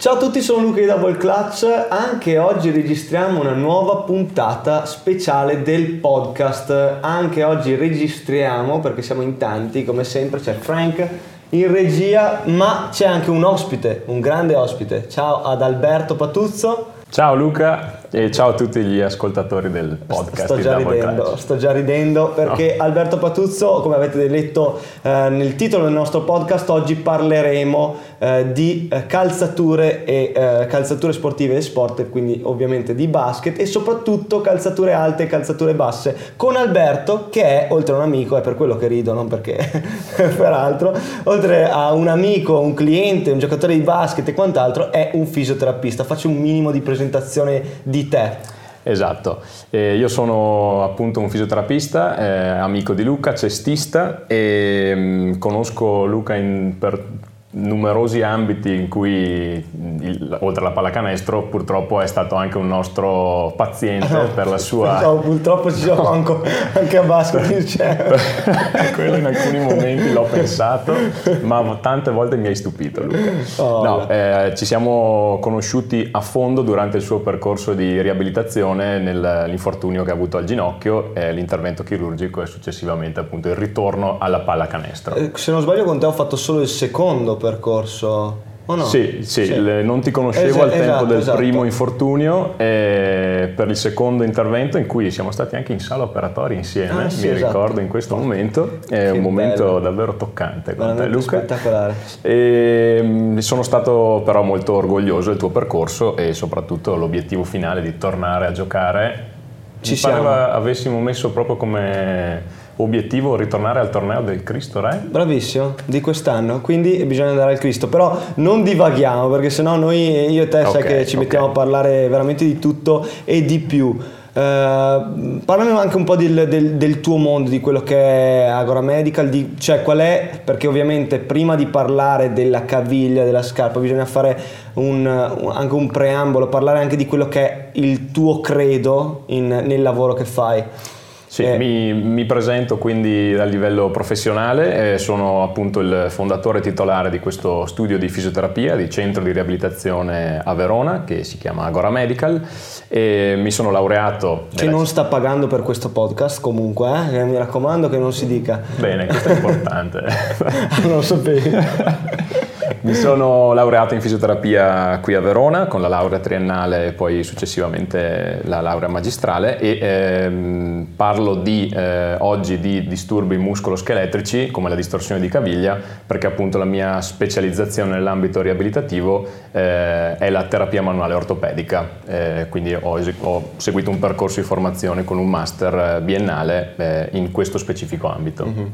Ciao a tutti, sono Luca di Double Clutch. Anche oggi registriamo una nuova puntata speciale del podcast. Anche oggi registriamo perché siamo in tanti, come sempre c'è Frank in regia, ma c'è anche un ospite, un grande ospite. Ciao ad Alberto Patuzzo. Ciao Luca, e ciao a tutti gli ascoltatori del podcast. Sto già ridendo, sto già ridendo perché no. Alberto Patuzzo, come avete letto eh, nel titolo del nostro podcast, oggi parleremo eh, di eh, calzature e eh, calzature sportive e sport, quindi ovviamente di basket e soprattutto calzature alte e calzature basse con Alberto che è oltre a un amico, è per quello che rido, non perché peraltro, oltre a un amico, un cliente, un giocatore di basket e quant'altro, è un fisioterapista. Faccio un minimo di presentazione di di te. Esatto, eh, io sono appunto un fisioterapista, eh, amico di Luca, cestista e mh, mm, conosco Luca in, per numerosi ambiti in cui il, oltre alla pallacanestro purtroppo è stato anche un nostro paziente no, per la sua no, purtroppo ci gioco anche, anche a basket quello in alcuni momenti l'ho pensato ma tante volte mi hai stupito Luca. Oh, no, eh, ci siamo conosciuti a fondo durante il suo percorso di riabilitazione nell'infortunio che ha avuto al ginocchio eh, l'intervento chirurgico e successivamente appunto il ritorno alla pallacanestro. Eh, se non sbaglio con te ho fatto solo il secondo percorso. Oh no? Sì, sì, sì. Le, non ti conoscevo es- al tempo esatto, del esatto. primo infortunio e per il secondo intervento in cui siamo stati anche in sala operatoria insieme, ah, sì, mi esatto. ricordo in questo momento, è che un momento bello. davvero toccante con te Luca. Spettacolare. E, mm, sono stato però molto orgoglioso del tuo percorso e soprattutto l'obiettivo finale di tornare a giocare. Ci mi siamo. pareva avessimo messo proprio come obiettivo ritornare al torneo del Cristo Re? Bravissimo, di quest'anno, quindi bisogna andare al Cristo, però non divaghiamo perché sennò noi, io e te, okay, sai che ci okay. mettiamo a parlare veramente di tutto e di più. Uh, parlami anche un po' del, del, del, tuo mondo, di quello che è Agora Medical, di, cioè qual è, perché ovviamente prima di parlare della caviglia, della scarpa, bisogna fare un, anche un preambolo, parlare anche di quello che è il tuo credo in, nel lavoro che fai. Sì, eh. mi, mi, presento quindi a livello professionale, eh, sono appunto il fondatore titolare di questo studio di fisioterapia, di centro di riabilitazione a Verona, che si chiama Agora Medical, e mi sono laureato... Che non sta pagando per questo podcast comunque, eh? mi raccomando che non si dica. Bene, questo è importante. non lo sapevi. Mi sono laureato in fisioterapia qui a Verona con la laurea triennale e poi successivamente la laurea magistrale e ehm, parlo di, eh, oggi di disturbi muscoloscheletrici come la distorsione di caviglia perché appunto la mia specializzazione nell'ambito riabilitativo eh, è la terapia manuale ortopedica, eh, quindi ho, ho, seguito un percorso di formazione con un master eh, biennale eh, in questo specifico ambito. Mm-hmm.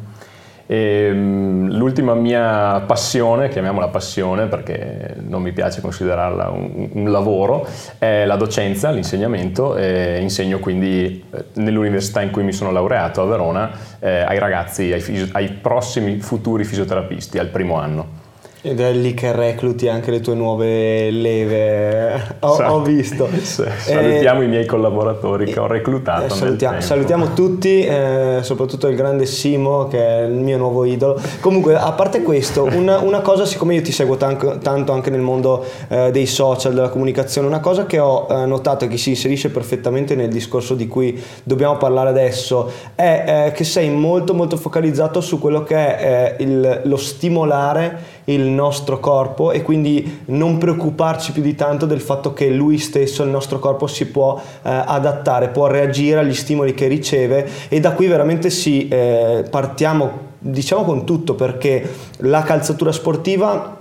E, um, l'ultima mia passione, chiamiamola passione perché non mi piace considerarla un, un lavoro, è la docenza, l'insegnamento. E insegno quindi eh, nell'università in cui mi sono laureato a Verona eh, ai ragazzi, ai, ai prossimi futuri fisioterapisti al primo anno. Ed è lì che recluti anche le tue nuove leve, ho, ho visto. salutiamo eh, i miei collaboratori che ho reclutato. Eh, salutiamo, salutiamo, tutti, eh, soprattutto il grande Simo che è il mio nuovo idolo. Comunque, a parte questo, una, una cosa, siccome io ti seguo tanto, tanto anche nel mondo eh, dei social, della comunicazione, una cosa che ho eh, notato e che si inserisce perfettamente nel discorso di cui dobbiamo parlare adesso è eh, che sei molto molto focalizzato su quello che è il, lo stimolare il nostro corpo e quindi non preoccuparci più di tanto del fatto che lui stesso, il nostro corpo, si può eh, adattare, può reagire agli stimoli che riceve e da qui veramente si eh, partiamo diciamo con tutto perché la calzatura sportiva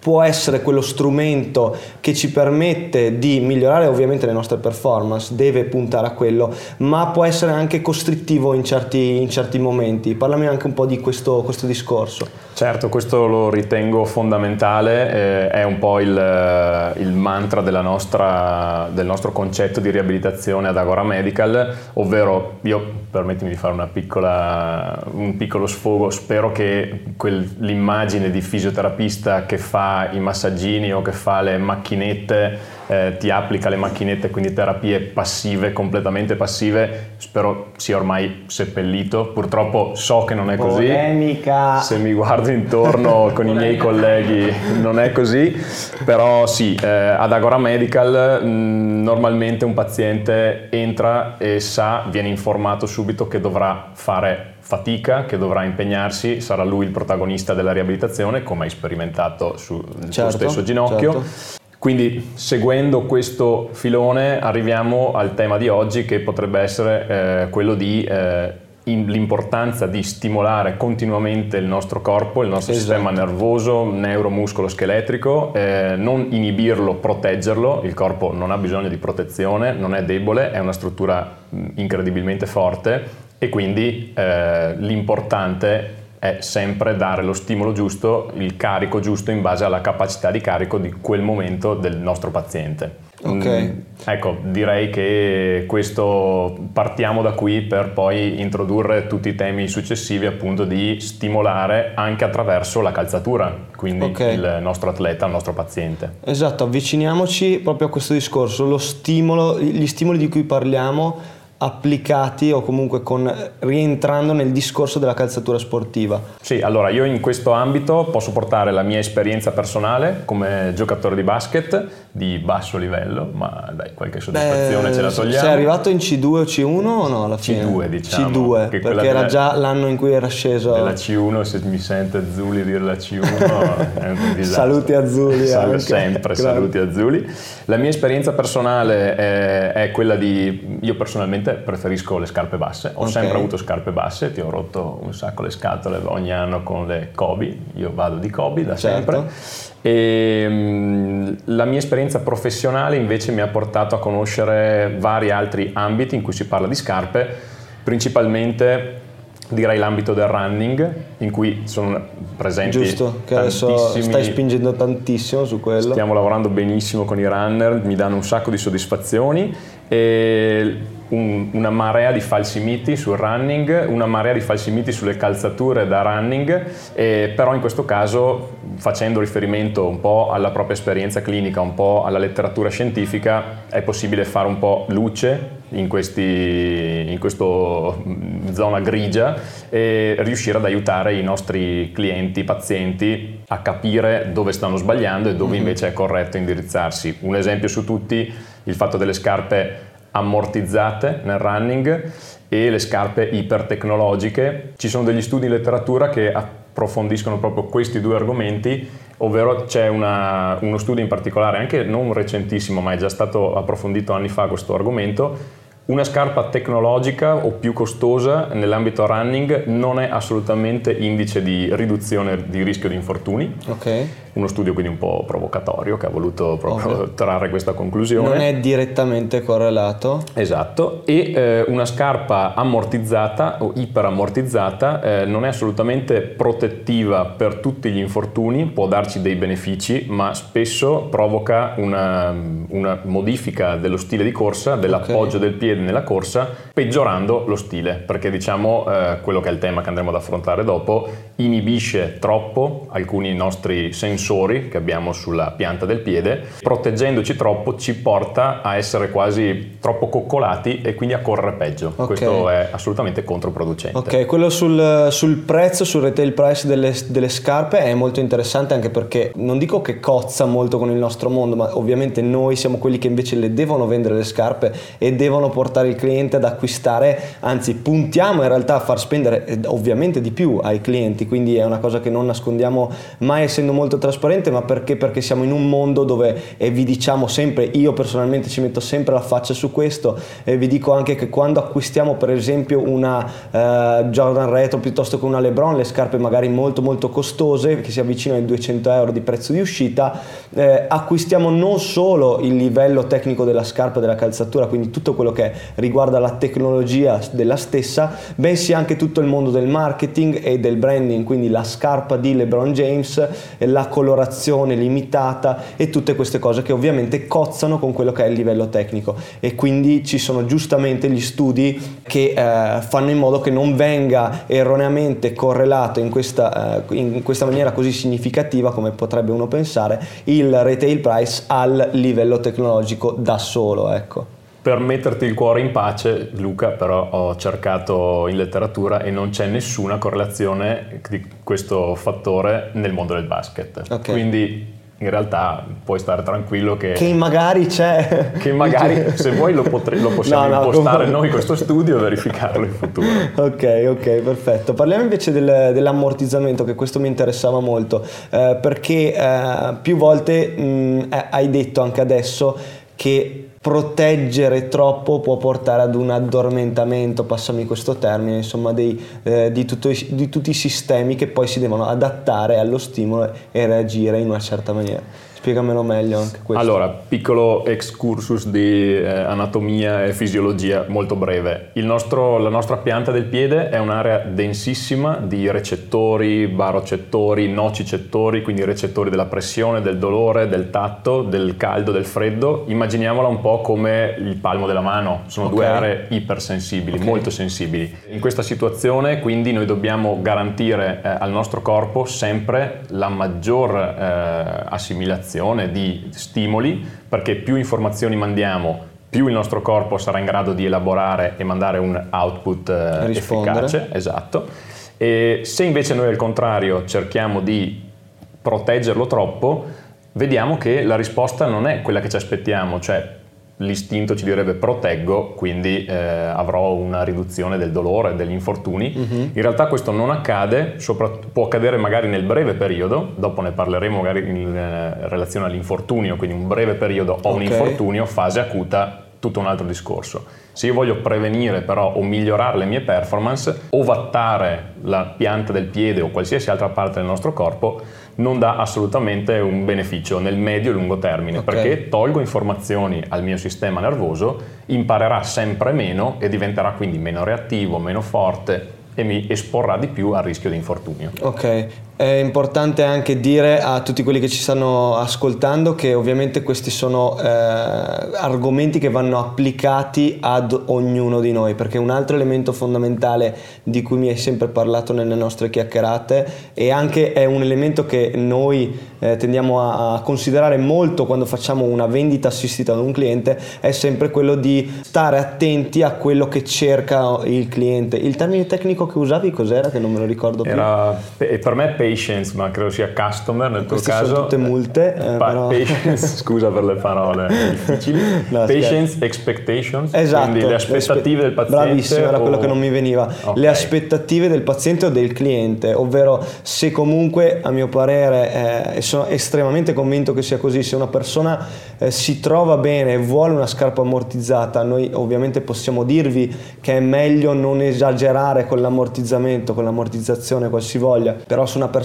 può essere quello strumento che ci permette di migliorare ovviamente le nostre performance, deve puntare a quello, ma può essere anche costrittivo in certi, in certi momenti. Parlami anche un po' di questo, questo discorso. Certo, questo lo ritengo fondamentale, eh, è un po' il, eh, il mantra nostra, del nostro concetto di riabilitazione ad Agora Medical, ovvero io permettimi di fare piccola, un piccolo sfogo, spero che quell'immagine di fisioterapista che fa i massaggini o che fa le macchinette eh, ti applica le macchinette, quindi terapie passive, completamente passive, spero sia ormai seppellito. Purtroppo so che non è così. Polemica. Se mi guardo intorno con i miei colleghi non è così, però sì, eh, ad Agora Medical mh, mm, normalmente un paziente entra e sa, viene informato subito che dovrà fare fatica, che dovrà impegnarsi, sarà lui il protagonista della riabilitazione, come hai sperimentato sul certo, stesso ginocchio. Certo quindi seguendo questo filone arriviamo al tema di oggi che potrebbe essere eh, quello di eh, l'importanza di stimolare continuamente il nostro corpo, il nostro esatto. sistema nervoso, neuromuscolo scheletrico, eh, non inibirlo, proteggerlo, il corpo non ha bisogno di protezione, non è debole, è una struttura incredibilmente forte e quindi eh, l'importante è sempre dare lo stimolo giusto, il carico giusto in base alla capacità di carico di quel momento del nostro paziente. Ok. Mm, ecco, direi che questo partiamo da qui per poi introdurre tutti i temi successivi appunto di stimolare anche attraverso la calzatura, quindi okay. il nostro atleta, il nostro paziente. Esatto, avviciniamoci proprio a questo discorso, lo stimolo, gli stimoli di cui parliamo applicati o comunque con, rientrando nel discorso della calzatura sportiva? Sì, allora io in questo ambito posso portare la mia esperienza personale come giocatore di basket di basso livello, ma dai, qualche soddisfazione Beh, ce la togliamo. Sei arrivato in C2 o C1 o no alla fine? C2 diciamo. C2, perché era già l'anno in cui era sceso. Della C1, se mi sente Azzuli dire la C1 è un. Saluti Azzuli. Sal- sempre, saluti Azzuli. La mia esperienza personale è, è quella di, io personalmente personalmente preferisco le scarpe basse, ho okay. sempre avuto scarpe basse, ti ho rotto un sacco le scatole ogni anno con le Kobe, io vado di Kobe da certo. sempre. E, um, la mia esperienza professionale invece mi ha portato a conoscere vari altri ambiti in cui si parla di scarpe, principalmente direi l'ambito del running in cui sono presenti giusto che adesso stai spingendo tantissimo su quello stiamo lavorando benissimo con i runner mi danno un sacco di soddisfazioni e un, una marea di falsi miti sul running, una marea di falsi miti sulle calzature da running, eh, però in questo caso facendo riferimento un po' alla propria esperienza clinica, un po' alla letteratura scientifica, è possibile fare un po' luce in, questi, in questa zona grigia e riuscire ad aiutare i nostri clienti, pazienti a capire dove stanno sbagliando e dove mm-hmm. invece è corretto indirizzarsi. Un esempio su tutti, il fatto delle scarpe ammortizzate nel running e le scarpe ipertecnologiche. Ci sono degli studi in letteratura che approfondiscono proprio questi due argomenti, ovvero c'è una, uno studio in particolare, anche non recentissimo, ma è già stato approfondito anni fa questo argomento, una scarpa tecnologica o più costosa nell'ambito running non è assolutamente indice di riduzione di rischio di infortuni. Okay uno studio quindi un po' provocatorio che ha voluto proprio Ovvio. trarre questa conclusione. Non è direttamente correlato. Esatto, e eh, una scarpa ammortizzata o iperammortizzata eh, non è assolutamente protettiva per tutti gli infortuni, può darci dei benefici, ma spesso provoca una, una modifica dello stile di corsa, dell'appoggio okay. del piede nella corsa, peggiorando lo stile, perché diciamo eh, quello che è il tema che andremo ad affrontare dopo, inibisce troppo alcuni nostri sensori sensori che abbiamo sulla pianta del piede, proteggendoci troppo ci porta a essere quasi troppo coccolati e quindi a correre peggio. Okay. Questo è assolutamente controproducente. Ok, quello sul, sul prezzo, sul retail price delle, delle, scarpe è molto interessante anche perché non dico che cozza molto con il nostro mondo, ma ovviamente noi siamo quelli che invece le devono vendere le scarpe e devono portare il cliente ad acquistare, anzi puntiamo in realtà a far spendere eh, ovviamente di più ai clienti, quindi è una cosa che non nascondiamo mai essendo molto trasparenti trasparente, ma perché? Perché siamo in un mondo dove, e vi diciamo sempre, io personalmente ci metto sempre la faccia su questo, e vi dico anche che quando acquistiamo per esempio una uh, Jordan Retro piuttosto che una LeBron, le scarpe magari molto molto costose, che si avvicinano ai 200 euro di prezzo di uscita, eh, acquistiamo non solo il livello tecnico della scarpa, della calzatura, quindi tutto quello che riguarda la tecnologia della stessa, bensì anche tutto il mondo del marketing e del branding, quindi la scarpa di LeBron James, la colorazione limitata e tutte queste cose che ovviamente cozzano con quello che è il livello tecnico e quindi ci sono giustamente gli studi che eh, fanno in modo che non venga erroneamente correlato in questa, eh, in questa maniera così significativa come potrebbe uno pensare il retail price al livello tecnologico da solo ecco. Per metterti il cuore in pace, Luca, però ho cercato in letteratura e non c'è nessuna correlazione di questo fattore nel mondo del basket. Okay. Quindi in realtà puoi stare tranquillo che... Che magari c'è. Che magari, se vuoi, lo, potre, lo possiamo no, no, impostare come... noi questo studio e verificarlo in futuro. Ok, ok, perfetto. Parliamo invece del, dell'ammortizzamento, che questo mi interessava molto, eh, perché eh, più volte mh, eh, hai detto anche adesso che proteggere troppo può portare ad un addormentamento, passami questo termine, insomma dei, eh, di, tutto, di tutti i sistemi che poi si devono adattare allo stimolo e reagire in una certa maniera. Spiegamelo meglio anche questo. Allora, piccolo excursus di eh, anatomia e fisiologia molto breve. Nostro, la nostra pianta del piede è un'area densissima di recettori, barocettori, nocicettori, quindi recettori della pressione, del dolore, del tatto, del caldo, del freddo. Immaginiamola un po' come il palmo della mano, sono okay. due aree ipersensibili, okay. molto sensibili. In questa situazione quindi noi dobbiamo garantire eh, al nostro corpo sempre la maggior eh, assimilazione combinazione di stimoli perché più informazioni mandiamo più il nostro corpo sarà in grado di elaborare e mandare un output eh, efficace, esatto. E se invece noi al contrario cerchiamo di proteggerlo troppo, vediamo che la risposta non è quella che ci aspettiamo, cioè l'istinto ci direbbe proteggo, quindi eh, avrò una riduzione del dolore, degli infortuni. Uh-huh. In realtà questo non accade, può accadere magari nel breve periodo, dopo ne parleremo magari in eh, relazione all'infortunio, quindi un breve periodo o okay. un infortunio, fase acuta, tutto un altro discorso. Se io voglio prevenire però o migliorare le mie performance, ovattare la pianta del piede o qualsiasi altra parte del nostro corpo non dà assolutamente un beneficio nel medio e lungo termine, okay. perché tolgo informazioni al mio sistema nervoso, imparerà sempre meno e diventerà quindi meno reattivo, meno forte e mi esporrà di più al rischio di infortunio. Ok, è importante anche dire a tutti quelli che ci stanno ascoltando che ovviamente questi sono eh, argomenti che vanno applicati ad ognuno di noi, perché un altro elemento fondamentale di cui mi hai sempre parlato nelle nostre chiacchierate e anche è un elemento che noi eh, tendiamo a, a considerare molto quando facciamo una vendita assistita ad un cliente, è sempre quello di stare attenti a quello che cerca il cliente. Il termine tecnico che usavi cos'era che non me lo ricordo più? Era, per me patience, ma credo sia customer nel Queste tuo caso. Sono tutte multe. Eh, pa- però... patience, scusa per le parole difficili. No, patience, scherzo. expectations, esatto, quindi le aspettative del paziente. Bravissimo, era o... quello che non mi veniva. Okay. Le aspettative del paziente o del cliente, ovvero se comunque, a mio parere, eh, e sono estremamente convinto che sia così, se una persona eh, si trova bene e vuole una scarpa ammortizzata, noi ovviamente possiamo dirvi che è meglio non esagerare con l'ammortizzamento, con l'ammortizzazione, qualsivoglia, però se una persona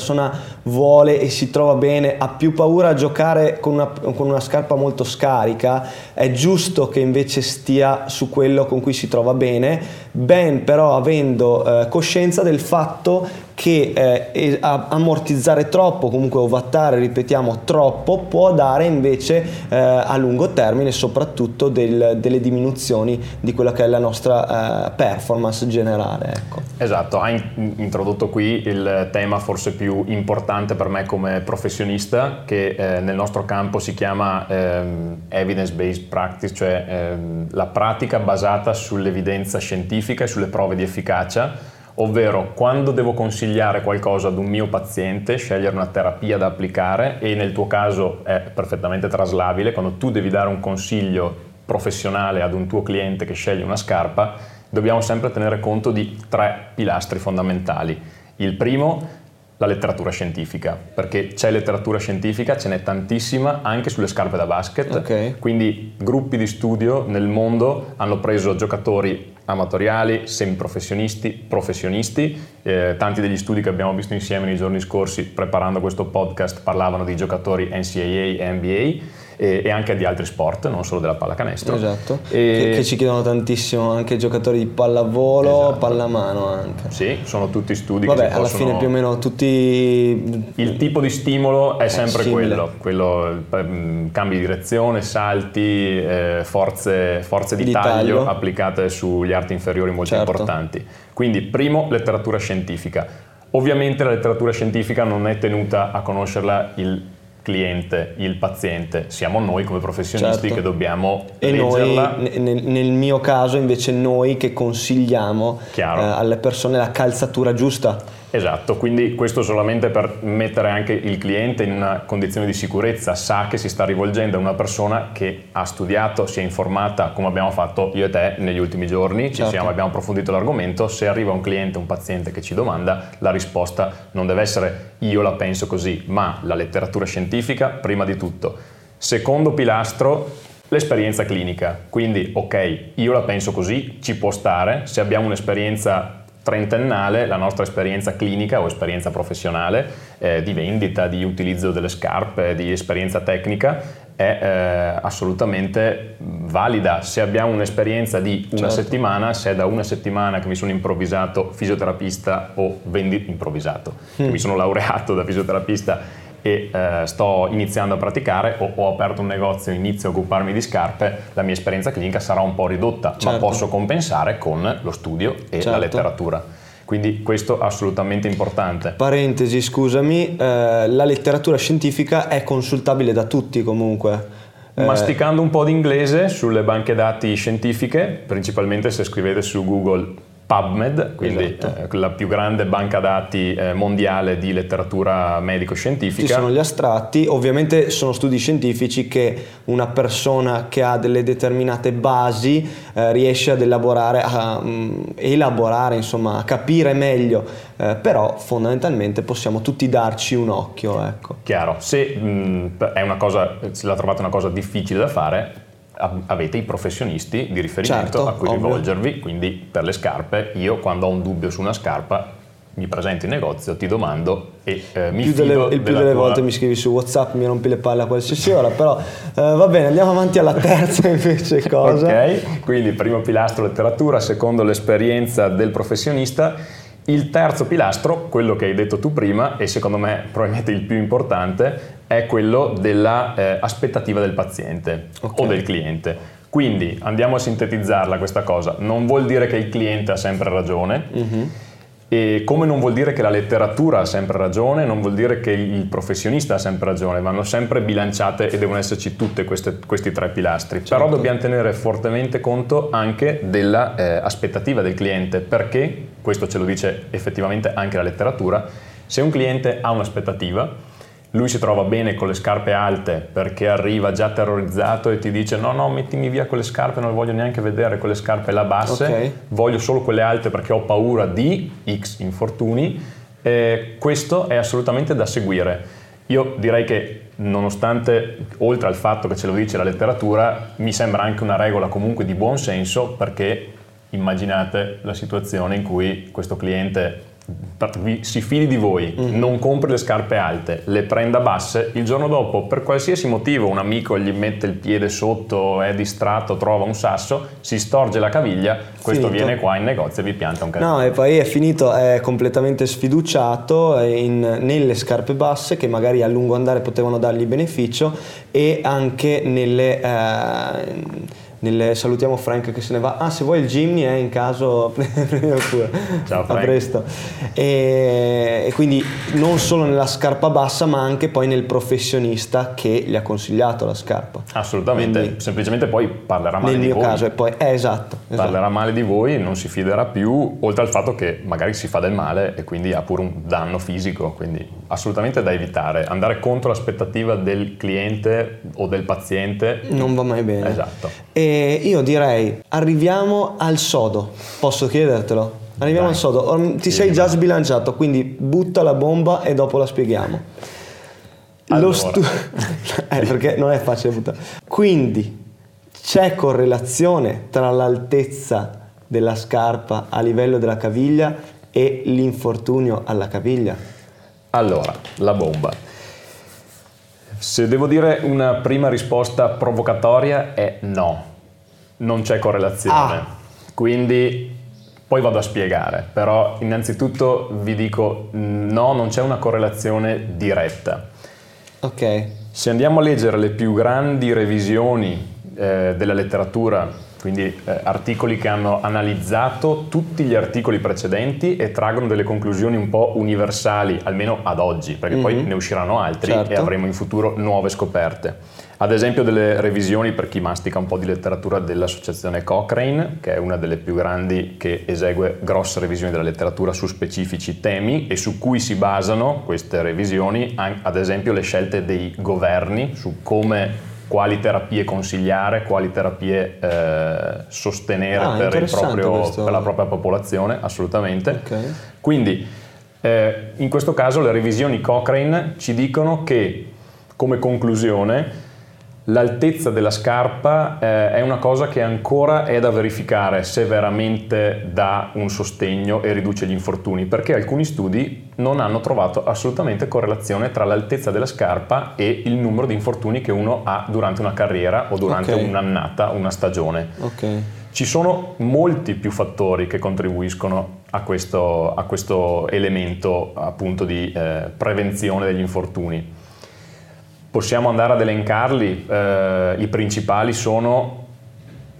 vuole e si trova bene, ha più paura a giocare con una, con una scarpa molto scarica, è giusto che invece stia su quello con cui si trova bene, ben però avendo eh, coscienza del fatto che eh, ammortizzare troppo, comunque ovattare, ripetiamo, troppo, può dare invece eh, a lungo termine soprattutto del, delle diminuzioni di quella che è la nostra eh, performance generale. Ecco. Esatto, hai introdotto qui il tema forse più importante per me come professionista che eh, nel nostro campo si chiama ehm, evidence-based practice, cioè ehm, la pratica basata sull'evidenza scientifica e sulle prove di efficacia ovvero quando devo consigliare qualcosa ad un mio paziente, scegliere una terapia da applicare e nel tuo caso è perfettamente traslabile, quando tu devi dare un consiglio professionale ad un tuo cliente che sceglie una scarpa, dobbiamo sempre tenere conto di tre pilastri fondamentali. Il primo la letteratura scientifica, perché c'è letteratura scientifica, ce n'è tantissima anche sulle scarpe da basket, okay. quindi gruppi di studio nel mondo hanno preso giocatori amatoriali, semiprofessionisti, professionisti. Eh, tanti degli studi che abbiamo visto insieme nei giorni scorsi preparando questo podcast parlavano di giocatori NCAA e NBA e, e, anche di altri sport, non solo della pallacanestro. Esatto, e... che, che, ci chiedono tantissimo anche giocatori di pallavolo, esatto. pallamano anche. Sì, sono tutti studi Vabbè, alla possono... fine più o meno tutti... Il tipo di stimolo è sempre quello, quello mm, cambi di direzione, salti, eh, forze, forze di, di taglio, taglio, applicate sugli arti inferiori molto certo. importanti. Quindi primo, letteratura scientifica. Ovviamente la letteratura scientifica non è tenuta a conoscerla il cliente, il paziente, siamo noi come professionisti certo. che dobbiamo e leggerla. Noi, nel, nel, mio caso invece noi che consigliamo eh, alle persone la calzatura giusta. Esatto, quindi questo solamente per mettere anche il cliente in una condizione di sicurezza, sa che si sta rivolgendo a una persona che ha studiato, si è informata come abbiamo fatto io e te negli ultimi giorni, certo. siamo, abbiamo approfondito l'argomento, se arriva un cliente, un paziente che ci domanda, la risposta non deve essere io la penso così, ma la letteratura scientifica prima di tutto. Secondo pilastro, l'esperienza clinica, quindi ok, io la penso così, ci può stare, se abbiamo un'esperienza trentennale la nostra esperienza clinica o esperienza professionale eh, di vendita, di utilizzo delle scarpe, di esperienza tecnica è eh, assolutamente valida. Se abbiamo un'esperienza di una certo. settimana, se è da una settimana che mi sono improvvisato fisioterapista o vendi improvvisato, mm. che mi sono laureato da fisioterapista e eh, sto iniziando a praticare o ho aperto un negozio e inizio a occuparmi di scarpe, la mia esperienza clinica sarà un po' ridotta, certo. ma posso compensare con lo studio e certo. la letteratura. Quindi questo è assolutamente importante. Parentesi, scusami, eh, la letteratura scientifica è consultabile da tutti comunque. Eh, Masticando un po' di inglese sulle banche dati scientifiche, principalmente se scrivete su Google PubMed, quindi esatto. eh, la più grande banca dati eh, mondiale di letteratura medico-scientifica. Ci sono gli astratti, ovviamente sono studi scientifici che una persona che ha delle determinate basi eh, riesce ad elaborare, a um, elaborare, insomma, a capire meglio, eh, però fondamentalmente possiamo tutti darci un occhio. Ecco. Chiaro, se mh, è una cosa, se la trovate una cosa difficile da fare, avete i professionisti di riferimento certo, a cui ovvio. rivolgervi, quindi per le scarpe io quando ho un dubbio su una scarpa mi presento in negozio, ti domando e eh, mi più delle, Il più delle tua... volte mi scrivi su Whatsapp, mi rompi le palle a qualsiasi ora, però eh, va bene, andiamo avanti alla terza invece cosa. ok, quindi primo pilastro letteratura, secondo l'esperienza del professionista. Il terzo pilastro, quello che hai detto tu prima, e secondo me probabilmente il più importante, è quello dell'aspettativa eh, del paziente okay. o del cliente. Quindi andiamo a sintetizzarla questa cosa, non vuol dire che il cliente ha sempre ragione, uh-huh. E come non vuol dire che la letteratura ha sempre ragione, non vuol dire che il professionista ha sempre ragione, vanno sempre bilanciate e devono esserci tutti questi tre pilastri. Certo. Però dobbiamo tenere fortemente conto anche dell'aspettativa eh, del cliente, perché, questo ce lo dice effettivamente anche la letteratura, se un cliente ha un'aspettativa, lui si trova bene con le scarpe alte perché arriva già terrorizzato e ti dice no no mettimi via quelle scarpe non le voglio neanche vedere quelle scarpe là basse. Okay. voglio solo quelle alte perché ho paura di x infortuni. Eh, questo è assolutamente da seguire. Io direi che nonostante oltre al fatto che ce lo dice la letteratura mi sembra anche una regola comunque di buon senso perché immaginate la situazione in cui questo cliente si fidi di voi, mm. non compri le scarpe alte, le prenda basse, il giorno dopo per qualsiasi motivo un amico gli mette il piede sotto, è distratto, trova un sasso, si storge la caviglia, questo finito. viene qua in negozio e vi pianta un casino. No, e poi è finito, è completamente sfiduciato in, nelle scarpe basse che magari a lungo andare potevano dargli beneficio e anche nelle... Eh, nelle, salutiamo Frank che se ne va. Ah, se vuoi il Jimny è in caso. Ciao Frank. A presto. E, e, quindi non solo nella scarpa bassa, ma anche poi nel professionista che gli ha consigliato la scarpa. Assolutamente, quindi, semplicemente poi parlerà male di voi. Nel mio caso, e poi eh, esatto, esatto. Parlerà male di voi, non si fiderà più, oltre al fatto che magari si fa del male e quindi ha pure un danno fisico, quindi assolutamente da evitare. Andare contro l'aspettativa del cliente o del paziente non va mai bene. Esatto. E io direi arriviamo al sodo, posso chiedertelo? Arriviamo Dai. al sodo, ti sei già sbilanciato, quindi butta la bomba e dopo la spieghiamo. Allora. Lo stu- eh, perché non è facile buttare. Quindi c'è correlazione tra l'altezza della scarpa a livello della caviglia e l'infortunio alla caviglia? Allora, la bomba Se devo dire una prima risposta provocatoria è no, non c'è correlazione. Ah. Quindi poi vado a spiegare, però innanzitutto vi dico no, non c'è una correlazione diretta. Ok. Se andiamo a leggere le più grandi revisioni eh, della letteratura, quindi eh, articoli che hanno analizzato tutti gli articoli precedenti e traggono delle conclusioni un po' universali, almeno ad oggi, perché poi Mhm. ne usciranno altri Certo. e avremo in futuro nuove scoperte. Ad esempio delle revisioni per chi mastica un po' di letteratura dell'associazione Cochrane, che è una delle più grandi che esegue grosse revisioni della letteratura su specifici temi e su cui si basano queste revisioni, ad esempio le scelte dei governi su come quali terapie consigliare, quali terapie eh, sostenere Ah, per, proprio- per la propria popolazione, assolutamente. Ok. Quindi eh, in questo caso le revisioni Cochrane ci dicono che come conclusione l'altezza della scarpa eh, è una cosa che ancora è da verificare se veramente dà un sostegno e riduce gli infortuni, perché alcuni studi non hanno trovato assolutamente correlazione tra l'altezza della scarpa e il numero di infortuni che uno ha durante una carriera o durante Ok. un'annata, una stagione. Ok. Ci sono molti più fattori che contribuiscono a questo, a questo elemento appunto di eh, prevenzione degli infortuni. Possiamo andare ad elencarli, eh, i principali sono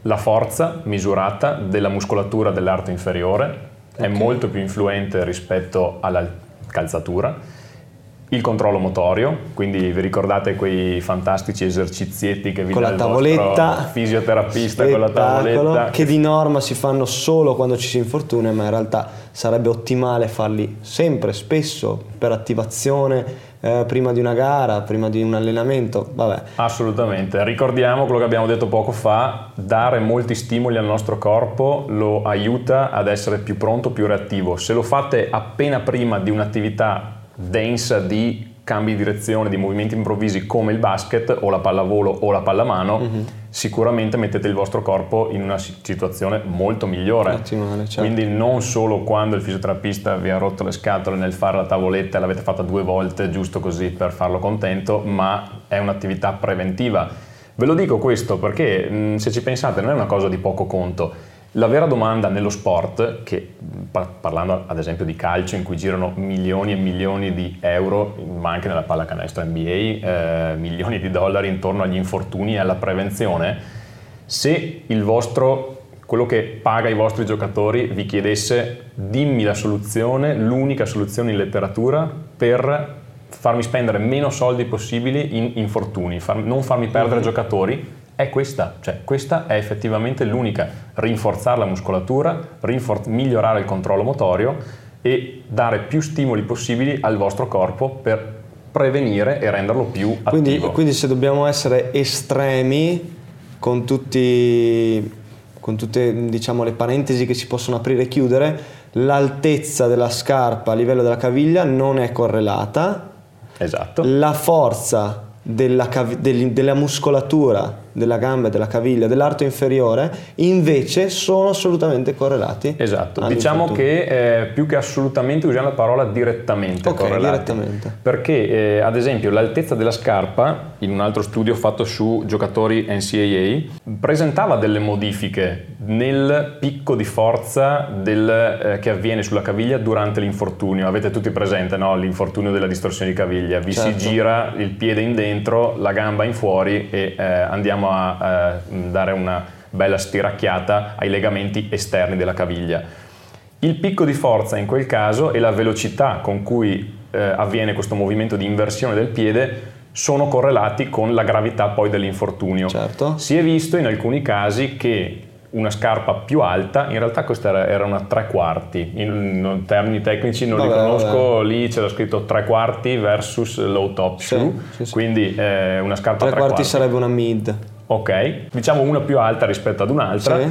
la forza misurata della muscolatura dell'arto inferiore, è Ok. molto più influente rispetto alla calzatura, il controllo motorio, quindi vi ricordate quei fantastici esercizietti che vi Con dà la il tavoletta. fisioterapista con la tavoletta Che di norma si fanno solo quando ci si infortuna, ma in realtà sarebbe ottimale farli sempre, spesso, per attivazione, eh, prima di una gara, prima di un allenamento. Vabbè. Assolutamente, ricordiamo quello che abbiamo detto poco fa, dare molti stimoli al nostro corpo lo aiuta ad essere più pronto, più reattivo. Se lo fate appena prima di un'attività densa di cambi di direzione, di movimenti improvvisi come il basket o la pallavolo o la pallamano, Mhm. Sicuramente mettete il vostro corpo in una si- situazione molto migliore. Ottimale, certo. Quindi non solo quando il fisioterapista vi ha rotto le scatole nel fare la tavoletta e l'avete fatta due volte giusto così per farlo contento, ma è un'attività preventiva. Ve lo dico questo perché se ci pensate non è una cosa di poco conto. La vera domanda nello sport, che pa- parlando ad esempio di calcio in cui girano milioni e milioni di euro, ma anche nella pallacanestro NBA, eh, milioni di dollari intorno agli infortuni e alla prevenzione, se il vostro, quello che paga i vostri giocatori vi chiedesse dimmi la soluzione, l'unica soluzione in letteratura per farmi spendere meno soldi possibili in infortuni, far- non farmi perdere giocatori, è questa, cioè questa è effettivamente l'unica, rinforzare la muscolatura, rinfor- migliorare il controllo motorio e dare più stimoli possibili al vostro corpo per prevenire e renderlo più Quindi, attivo. quindi se dobbiamo essere estremi con, tutti, con tutte diciamo, le parentesi che si possono aprire e chiudere, l'altezza della scarpa a livello della caviglia non è correlata, Esatto. la forza della, del- della muscolatura della gamba della caviglia dell'arto inferiore invece sono assolutamente correlati. Esatto, diciamo che eh, più che assolutamente usiamo la parola direttamente Ok, correlati. direttamente. Perché eh, ad esempio l'altezza della scarpa, in un altro studio fatto su giocatori NCAA, presentava delle modifiche nel picco di forza del, eh, che avviene sulla caviglia durante l'infortunio. Avete tutti presente no? l'infortunio della distorsione di caviglia, vi Certo. si gira il piede in dentro, la gamba in fuori e eh, andiamo a eh, dare una bella stiracchiata ai legamenti esterni della caviglia. Il picco di forza in quel caso e la velocità con cui eh, avviene questo movimento di inversione del piede sono correlati con la gravità poi dell'infortunio. Certo. Si è visto in alcuni casi che una scarpa più alta, in realtà questa era, era una tre quarti, in, in termini tecnici non li Vabbè, conosco, lì c'era scritto tre quarti versus low top Sì, shoe, sì, sì. quindi eh, una scarpa Tre tre quarti quarti. sarebbe una mid. Ok, diciamo una più alta rispetto ad un'altra, Sì.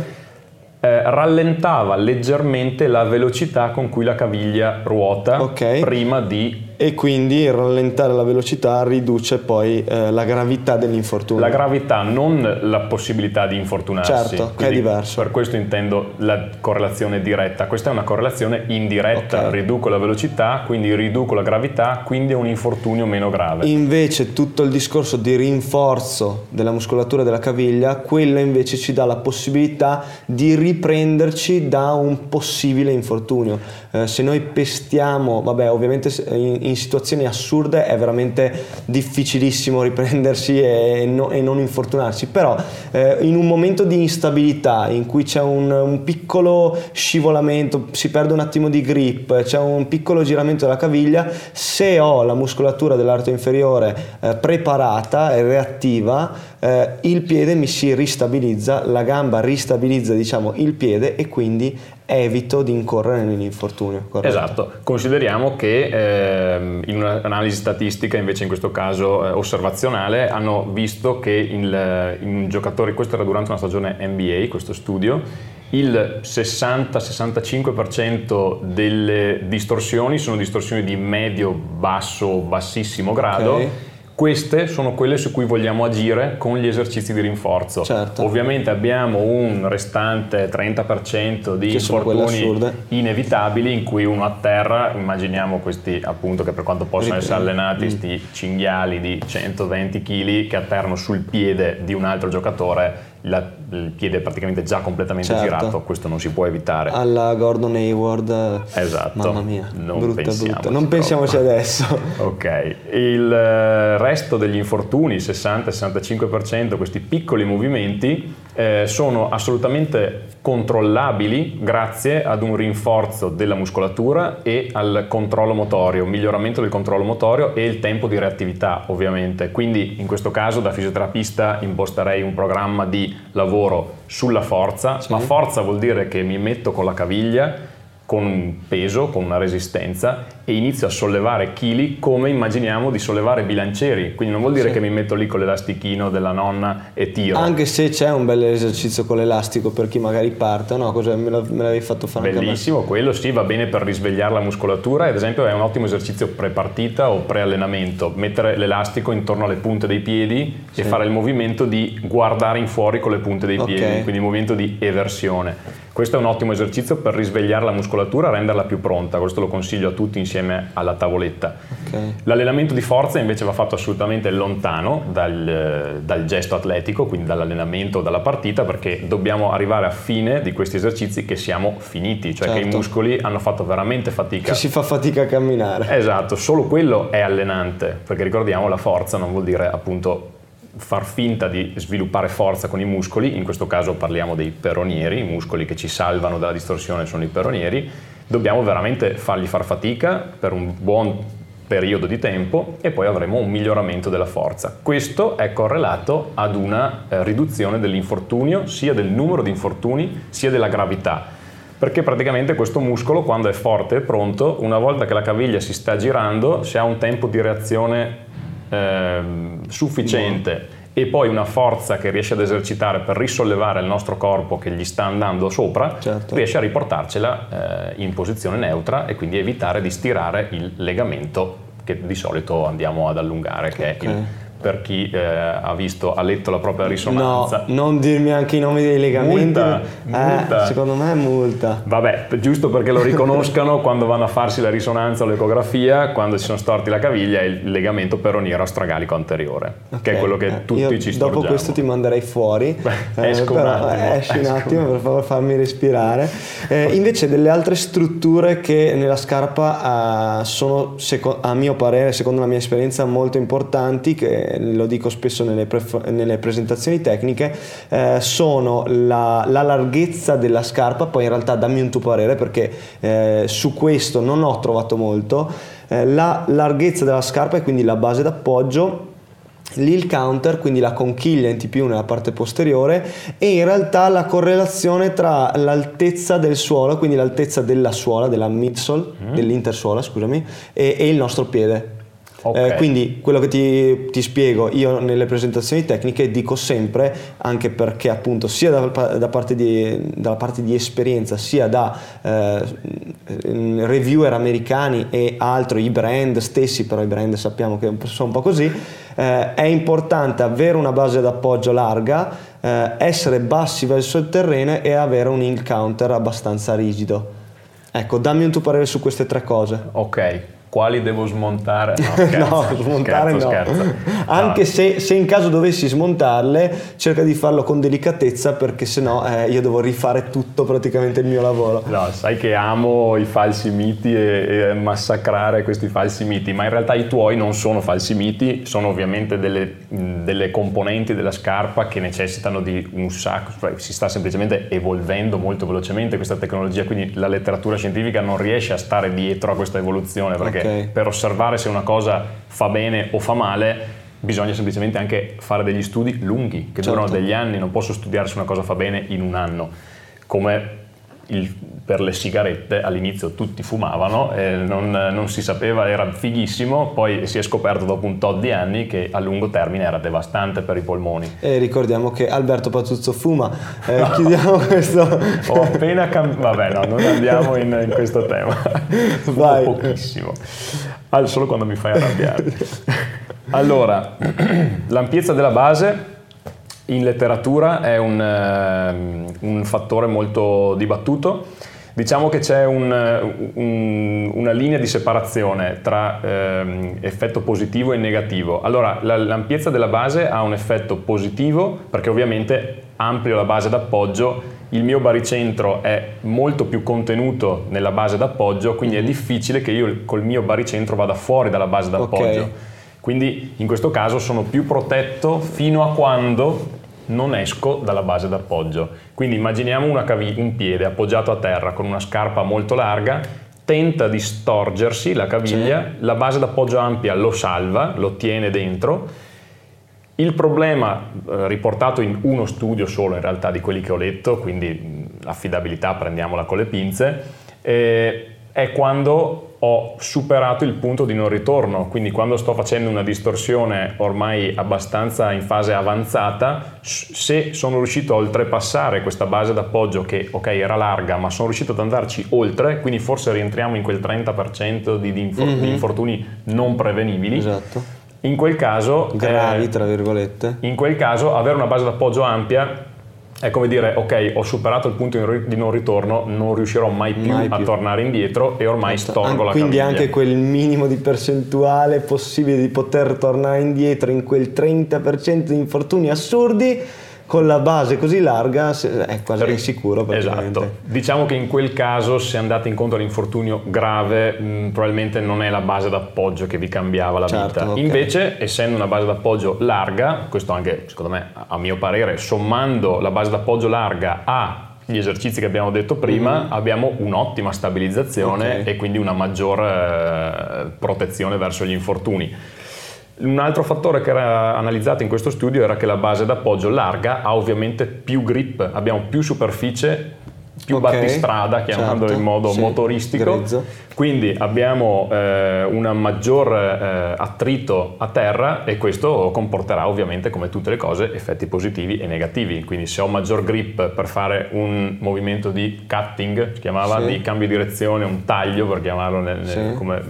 eh, rallentava leggermente la velocità con cui la caviglia ruota Ok. prima di E quindi rallentare la velocità riduce poi eh, la gravità dell'infortunio. La gravità, non la possibilità di infortunarsi. Certo, che è diverso. Per questo intendo la correlazione diretta. Questa è una correlazione indiretta. Okay. Riduco la velocità, quindi riduco la gravità, quindi è un infortunio meno grave. Invece tutto il discorso di rinforzo della muscolatura della caviglia, quello invece ci dà la possibilità di riprenderci da un possibile infortunio. Eh, se noi pestiamo, vabbè, ovviamente in, in, situazioni assurde è veramente difficilissimo riprendersi e, no, e non infortunarsi, però eh, in un momento di instabilità in cui c'è un, un, piccolo scivolamento, si perde un attimo di grip, c'è un piccolo giramento della caviglia, se ho la muscolatura dell'arto inferiore eh, preparata e reattiva, eh, il piede mi si ristabilizza, la gamba ristabilizza diciamo il piede e quindi evito di incorrere nell'infortunio. Corretto? Esatto, consideriamo che eh, in un'analisi statistica, invece in questo caso eh, osservazionale, hanno visto che il, in giocatori, questo era durante una stagione NBA, questo studio, il 60-65% delle distorsioni sono distorsioni di medio, basso, bassissimo grado. Okay queste sono quelle su cui vogliamo agire con gli esercizi di rinforzo. Certo. Ovviamente abbiamo un restante 30% di che infortuni inevitabili in cui uno a terra, immaginiamo questi appunto che per quanto possono essere allenati, questi mm. cinghiali di 120 kg che atterrano sul piede di un altro giocatore la, il piede è praticamente già completamente certo. girato, questo non si può evitare. Alla Gordon Hayward, esatto. mamma mia, non brutta, pensiamoci brutta. Non pensiamoci adesso. ok, il eh, resto degli infortuni, 60-65%, questi piccoli movimenti, eh, sono assolutamente controllabili grazie ad un rinforzo della muscolatura e al controllo motorio, miglioramento del controllo motorio e il tempo di reattività ovviamente. Quindi in questo caso da fisioterapista imposterei un programma di lavoro sulla forza, sì. ma forza vuol dire che mi metto con la caviglia con un peso, con una resistenza e inizio a sollevare chili come immaginiamo di sollevare bilancieri. Quindi non vuol dire sì. che mi metto lì con l'elastichino della nonna e tiro. Anche se c'è un bel esercizio con l'elastico per chi magari parte, no? Cosa me, l'avevi fatto fare? Bellissimo, quello sì, va bene per risvegliare la muscolatura. Ad esempio è un ottimo esercizio pre-partita o pre-allenamento. Mettere l'elastico intorno alle punte dei piedi sì. e fare il movimento di guardare in fuori con le punte dei okay. piedi, quindi il movimento di eversione. Questo è un ottimo esercizio per risvegliare la muscolatura e renderla più pronta, questo lo consiglio a tutti insieme alla tavoletta. Okay. L'allenamento di forza invece va fatto assolutamente lontano dal, dal gesto atletico, quindi dall'allenamento o dalla partita, perché dobbiamo arrivare a fine di questi esercizi che siamo finiti, cioè certo. che i certo. muscoli hanno fatto veramente fatica. Che si fa fatica a camminare. Esatto, solo quello è allenante, perché ricordiamo la forza non vuol dire appunto far finta di sviluppare forza con i muscoli, in questo caso parliamo dei peronieri, i muscoli che ci salvano dalla distorsione sono i peronieri, dobbiamo veramente fargli far fatica per un buon periodo di tempo e poi avremo un miglioramento della forza. Questo è correlato ad una eh, riduzione dell'infortunio, sia del numero di infortuni sia della gravità. Perché praticamente questo muscolo, quando è forte e pronto, una volta che la caviglia si sta girando, se ha un tempo di reazione eh, sufficiente e poi una forza che riesce ad esercitare per risollevare il nostro corpo che gli sta andando sopra, certo. riesce a riportarcela eh, in posizione neutra e quindi evitare di stirare il legamento che di solito andiamo ad allungare, che okay. è il per chi eh, ha visto, ha letto la propria risonanza. No, non dirmi anche i nomi dei legamenti. Multa, eh, multa. Secondo me è multa. Vabbè, giusto perché lo riconoscano quando vanno a farsi la risonanza o l'ecografia, quando si sono storti la caviglia, è il legamento peroniero astragalico anteriore, okay. che è quello che eh, tutti ci storgiamo. Dopo questo ti manderei fuori, Beh, eh, però un attimo, esci un attimo per favore farmi respirare. Eh, invece delle altre strutture che nella scarpa uh, sono, a mio parere, secondo la mia esperienza, molto importanti, che lo dico spesso nelle, pre- nelle presentazioni tecniche, eh, sono la, la, larghezza della scarpa, poi in realtà dammi un tuo parere perché eh, su questo non ho trovato molto, eh, la larghezza della scarpa e quindi la base d'appoggio l'hill counter, quindi la conchiglia in T1 nella parte posteriore e in realtà la correlazione tra l'altezza del suolo, quindi l'altezza della suola, della midsole, mm. dell'intersuola, scusami, e, e il nostro piede. Okay. Eh, quindi quello che ti, ti, spiego io nelle presentazioni tecniche dico sempre, anche perché appunto sia da, da parte di, dalla parte di esperienza sia da eh, reviewer americani e altro, i brand stessi, però i brand sappiamo che sono un po' così, eh, è importante avere una base d'appoggio larga, eh, essere bassi verso il terreno e avere un ink counter abbastanza rigido. Ecco, dammi un tuo parere su queste tre cose. Ok, quali devo smontare? No, scherzo, no smontare scherzo, no. Scherzo. Anche no. se, se, in caso dovessi smontarle, cerca di farlo con delicatezza perché sennò eh, io devo rifare tutto praticamente il mio lavoro. No, sai che amo i falsi miti e, e massacrare questi falsi miti, ma in realtà i tuoi non sono falsi miti, sono ovviamente delle, delle componenti della scarpa che necessitano di un sacco, cioè si sta semplicemente evolvendo molto velocemente questa tecnologia, quindi la letteratura scientifica non riesce a stare dietro a questa evoluzione perché okay. per osservare se una cosa fa bene o fa male bisogna semplicemente anche fare degli studi lunghi, che certo. durano degli anni, non posso studiare se una cosa fa bene in un anno, come il, per le sigarette all'inizio tutti fumavano, e non, non, si sapeva, era fighissimo, poi si è scoperto dopo un tot di anni che a lungo termine era devastante per i polmoni. E ricordiamo che Alberto Patuzzo fuma, eh, no. chiudiamo questo... Ho appena cambiato, vabbè no, non andiamo in, in questo tema, Vai. pochissimo, ah, solo quando mi fai arrabbiare. Allora, l'ampiezza della base in letteratura è un, uh, un fattore molto dibattuto. Diciamo che c'è un, un, una linea di separazione tra eh, effetto positivo e negativo. Allora, la, l'ampiezza della base ha un effetto positivo perché ovviamente amplio la base d'appoggio, il mio baricentro è molto più contenuto nella base d'appoggio, quindi è difficile che io col mio baricentro vada fuori dalla base d'appoggio. Okay. Quindi in questo caso sono più protetto fino a quando non esco dalla base d'appoggio. Quindi immaginiamo cavi- un piede appoggiato a terra con una scarpa molto larga, tenta di storgersi la caviglia, sì. la base d'appoggio ampia lo salva, lo tiene dentro. Il problema eh, riportato in uno studio solo in realtà di quelli che ho letto, quindi l'affidabilità prendiamola con le pinze, eh, è quando ho superato il punto di non ritorno, quindi quando sto facendo una distorsione ormai abbastanza in fase avanzata, se sono riuscito a oltrepassare questa base d'appoggio che ok era larga, ma sono riuscito ad andarci oltre, quindi forse rientriamo in quel 30% di, di, infor- mm-hmm. di infortuni non prevenibili. Esatto. In quel caso... Gravi, eh, tra virgolette. In quel caso avere una base d'appoggio ampia è come dire ok ho superato il punto di non ritorno non riuscirò mai più, mai più. a tornare indietro e ormai certo. storgo An- la quindi caviglia. anche quel minimo di percentuale possibile di poter tornare indietro in quel 30% di infortuni assurdi con la base così larga è quasi sicuro. Esatto. Diciamo che in quel caso se andate incontro all'infortunio grave mh, probabilmente non è la base d'appoggio che vi cambiava la certo, vita. Okay. Invece essendo una base d'appoggio larga, questo anche secondo me a mio parere, sommando la base d'appoggio larga a gli esercizi che abbiamo detto prima, mm-hmm. abbiamo un'ottima stabilizzazione okay. e quindi una maggior eh, protezione verso gli infortuni. Un altro fattore che era analizzato in questo studio era che la base d'appoggio larga ha ovviamente più grip, abbiamo più superficie, più okay, battistrada, chiamandolo certo, in modo sì, motoristico, grezzo. quindi abbiamo eh, un maggior eh, attrito a terra e questo comporterà ovviamente come tutte le cose effetti positivi e negativi, quindi se ho maggior grip per fare un movimento di cutting, si chiamava sì. di cambio di direzione, un taglio per chiamarlo nel, nel, sì. come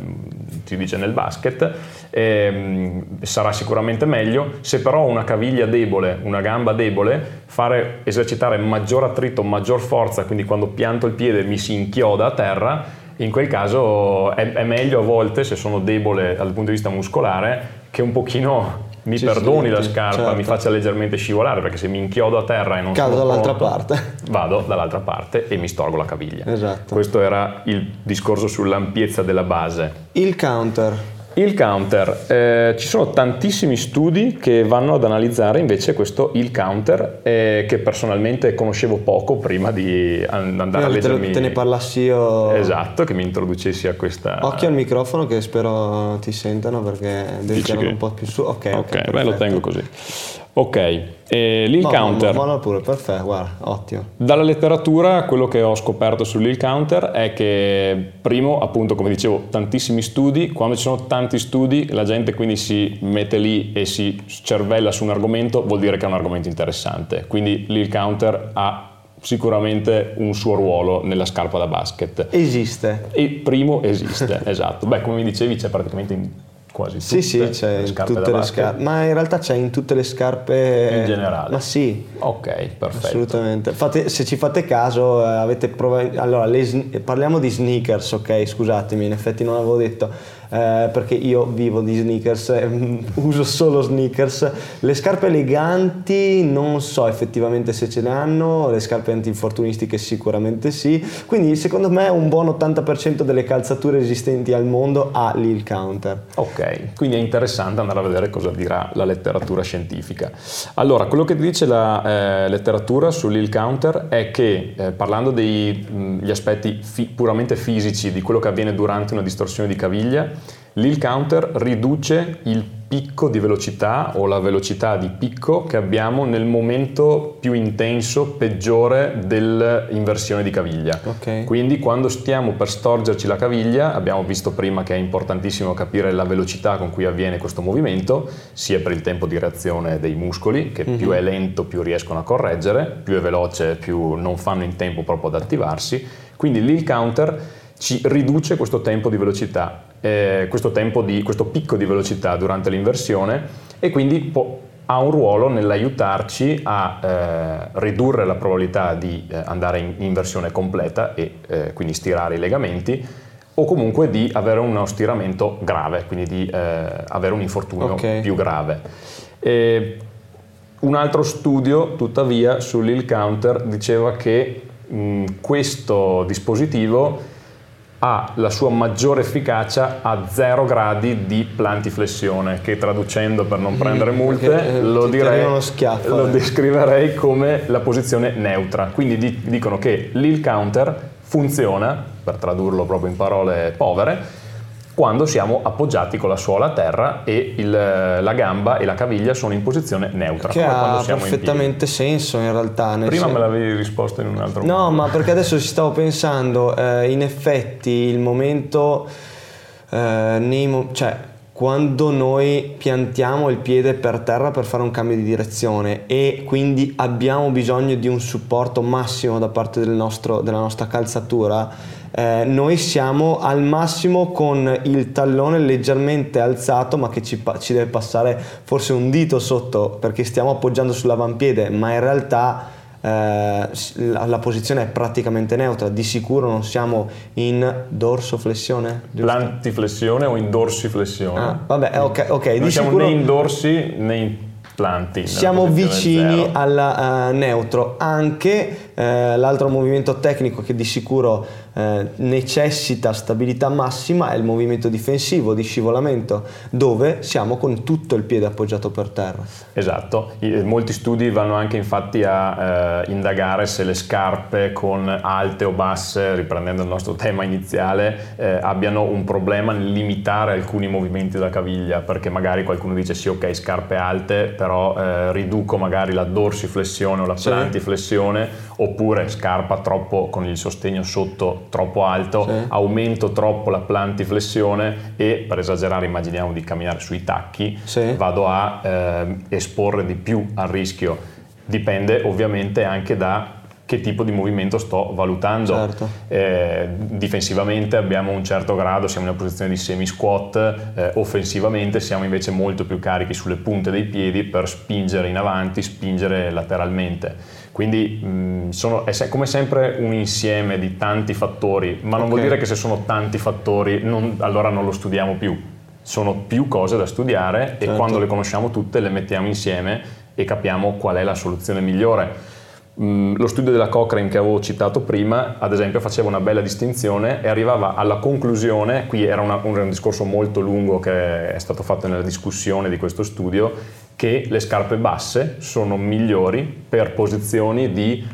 si dice nel basket, ehm, sarà sicuramente meglio. Se però ho una caviglia debole, una gamba debole, fare esercitare maggior attrito, maggior forza, quindi quando pianto il piede mi si inchioda a terra, in quel caso è, è meglio a volte, se sono debole dal punto di vista muscolare, che un pochino mi sì, perdoni la scarpa, certo. mi faccia leggermente scivolare perché se mi inchiodo a terra e non Cado dall'altra parte. Vado dall'altra parte e mi storgo la caviglia. Esatto. Questo era il discorso sull'ampiezza della base. Il counter. Il counter, eh, ci sono tantissimi studi che vanno ad analizzare invece questo il counter eh, che personalmente conoscevo poco prima di andare a leggermi. Te, te ne parlassi io. Esatto, che mi introducessi a questa. Occhio al microfono che spero ti sentano perché devi tirarlo che... un po' più su. Ok, ok, ok, beh, lo tengo così. Ok, e l'Hill No, Counter. No, no, pure, perfetto, guarda, ottimo. Dalla letteratura quello che ho scoperto sull'Hill Counter è che primo, appunto, come dicevo, tantissimi studi, quando ci sono tanti studi la gente quindi si mette lì e si cervella su un argomento, vuol dire che è un argomento interessante. Quindi l'Hill Counter ha sicuramente un suo ruolo nella scarpa da basket. Esiste. E primo esiste, esatto. Beh, come mi dicevi c'è praticamente in quasi tutte Sì, sì, c'è le in scarpe tutte le scarpe, ma in realtà c'è in tutte le scarpe In generale. Ma sì, Ok, perfetto. assolutamente. Fate- se ci fate caso, eh, avete provato allora le parliamo di sneakers, ok? Scusatemi, in effetti non l'avevo detto. Eh, perché io vivo di sneakers, eh, uso solo sneakers. Le scarpe eleganti non so effettivamente se ce le hanno, le scarpe antinfortunistiche sicuramente sì. Quindi secondo me un buon 80% delle calzature esistenti al mondo ha l'Hill Counter. Ok, quindi è interessante andare a vedere cosa dirà la letteratura scientifica. Allora, quello che dice la eh, letteratura sull'Hill Counter è che, eh, parlando degli aspetti fi- puramente fisici di quello che avviene durante una distorsione di caviglia, l'Hill Counter riduce il picco di velocità o la velocità di picco che abbiamo nel momento più intenso, peggiore dell'inversione di caviglia. Ok. Quindi quando stiamo per storgerci la caviglia, abbiamo visto prima che è importantissimo capire la velocità con cui avviene questo movimento, sia per il tempo di reazione dei muscoli, che più è lento più riescono a correggere, più è veloce più non fanno in tempo proprio ad attivarsi. Quindi l'hill counter ci riduce questo tempo di velocità, eh, questo, tempo di, questo picco di velocità durante l'inversione e quindi può- ha un ruolo nell'aiutarci a eh, ridurre la probabilità di eh, andare in inversione completa e eh, quindi stirare i legamenti o comunque di avere uno stiramento grave, quindi di eh, avere un infortunio Ok. più grave. E un altro studio, tuttavia, sull'hill counter diceva che mh, questo dispositivo ha la sua maggiore efficacia a 0 gradi di plantiflessione, che traducendo per non prendere multe perché, eh, lo, direi- schiaffo, lo eh. descriverei come la posizione neutra. Quindi di- dicono che l'hill counter funziona, per tradurlo proprio in parole povere, quando siamo appoggiati con la suola a terra e il- la gamba e la caviglia sono in posizione neutra, Che ha siamo in perfettamente senso in realtà. Prima sen- me l'avevi risposto in un altro No, modo. ma perché adesso ci stavo pensando, eh, in effetti il momento, eh, mo- cioè quando noi piantiamo il piede per terra per fare un cambio di direzione e quindi abbiamo bisogno di un supporto massimo da parte del nostro- della nostra calzatura, eh, noi siamo al massimo con il tallone leggermente alzato ma che ci, pa- ci deve passare forse un dito sotto perché stiamo appoggiando sull'avampiede ma in realtà eh, la, la posizione è praticamente neutra, di sicuro non siamo in dorsoflessione. giusto? Plantiflessione o in dorsiflessione? Ah, vabbè, ok, ok, non di siamo sicuro né in dorsi né in planti. siamo vicini al eh, neutro. Anche eh, l'altro movimento tecnico che di sicuro eh, necessita stabilità massima è il movimento difensivo di scivolamento, dove siamo con tutto il piede appoggiato per terra. Esatto, I- molti studi vanno anche infatti a eh, indagare se le scarpe con alte o basse, riprendendo il nostro tema iniziale, eh, abbiano un problema nel limitare alcuni movimenti della caviglia, perché magari qualcuno dice sì ok scarpe alte, però eh, riduco magari la dorsiflessione o la Sì. Oppure scarpa troppo con il sostegno sotto troppo alto, Sì. aumento troppo la plantiflessione e per esagerare immaginiamo di camminare sui tacchi, Sì. vado a ehm, esporre di più al rischio. Dipende ovviamente anche da che tipo di movimento sto valutando. Certo. Eh, difensivamente abbiamo un certo grado, siamo in una posizione di semi-squat, eh, offensivamente siamo invece molto più carichi sulle punte dei piedi per spingere in avanti, spingere lateralmente. Quindi mh, sono- è come sempre un insieme di tanti fattori, ma non vuol Ok. dire che se sono tanti fattori non- allora non lo studiamo più. Sono più cose da studiare e Certo. quando le conosciamo tutte le mettiamo insieme e capiamo qual è la soluzione migliore. Mm, lo studio della Cochrane che avevo citato prima, ad esempio, faceva una bella distinzione e arrivava alla conclusione, qui era una- un, un discorso molto lungo che è stato fatto nella discussione di questo studio, che le scarpe basse sono migliori per posizioni di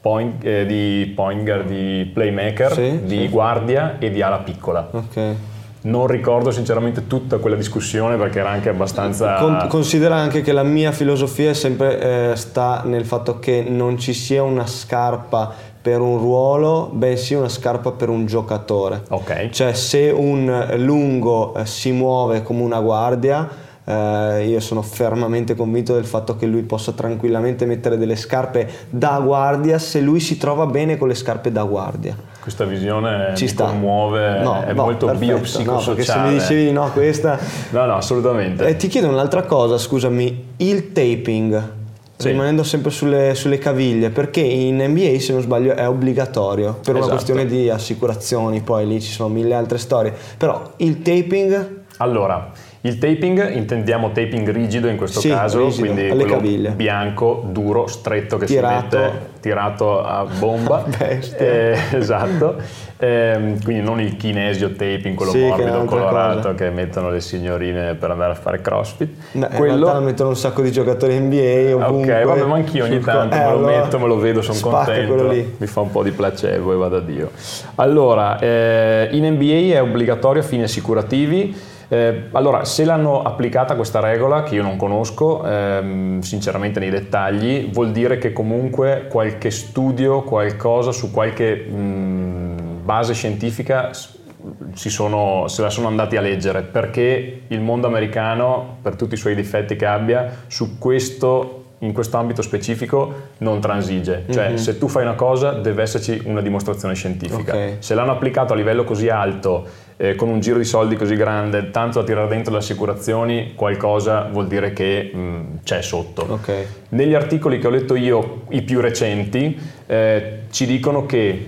point, eh, di point guard, di playmaker, Sì, di sì. guardia e di ala piccola. Ok. non ricordo sinceramente tutta quella discussione perché era anche abbastanza... Con- considera anche che la mia filosofia sempre eh, sta nel fatto che non ci sia una scarpa per un ruolo, bensì una scarpa per un giocatore. Ok. Cioè se un lungo eh, si muove come una guardia, eh, io sono fermamente convinto del fatto che lui possa tranquillamente mettere delle scarpe da guardia se lui si trova bene con le scarpe da guardia. Questa visione Ci mi sta. commuove, No, è no, molto perfetto, biopsicosociale. No, perché se mi dicevi di no questa... No, no, assolutamente. Eh, ti chiedo un'altra cosa, scusami, il taping, Sì. rimanendo sempre sulle, sulle caviglie, perché in NBA se non sbaglio è obbligatorio per una Esatto. questione di assicurazioni, poi lì ci sono mille altre storie, però il taping Allora, il taping, intendiamo taping rigido in questo Sì, caso, rigido, quindi quello caviglie. bianco, duro, stretto che Tirato. si mette tirato a bomba. Eh, esatto. Ehm, quindi non il kinesio taping, quello Sì, che morbido, un'altra colorato cosa. che mettono le signorine per andare a fare crossfit. No, in realtà lo mettono un sacco di giocatori NBA ovunque. Ok, vabbè, ma anch'io ogni tanto eh, me lo metto, me lo vedo, sono contento. quello. Mi fa un po' di placebo e vado a Dio. Allora, eh, in NBA è obbligatorio a fini assicurativi. Eh, allora, se l'hanno applicata questa regola, che io non conosco, ehm, sinceramente nei dettagli, vuol dire che comunque qualche studio, qualcosa su qualche mh, base scientifica sono- se la sono andati a leggere perché il mondo americano, per tutti i suoi difetti che abbia, su questo, in questo ambito specifico non transige. Cioè, se tu fai una cosa, deve esserci una dimostrazione scientifica. Ok. Se l'hanno applicato a livello così alto, eh, con un giro di soldi così grande, tanto da tirare dentro le assicurazioni, qualcosa vuol dire che mh, c'è sotto. Ok. Negli articoli che ho letto io, i più recenti, eh, ci dicono che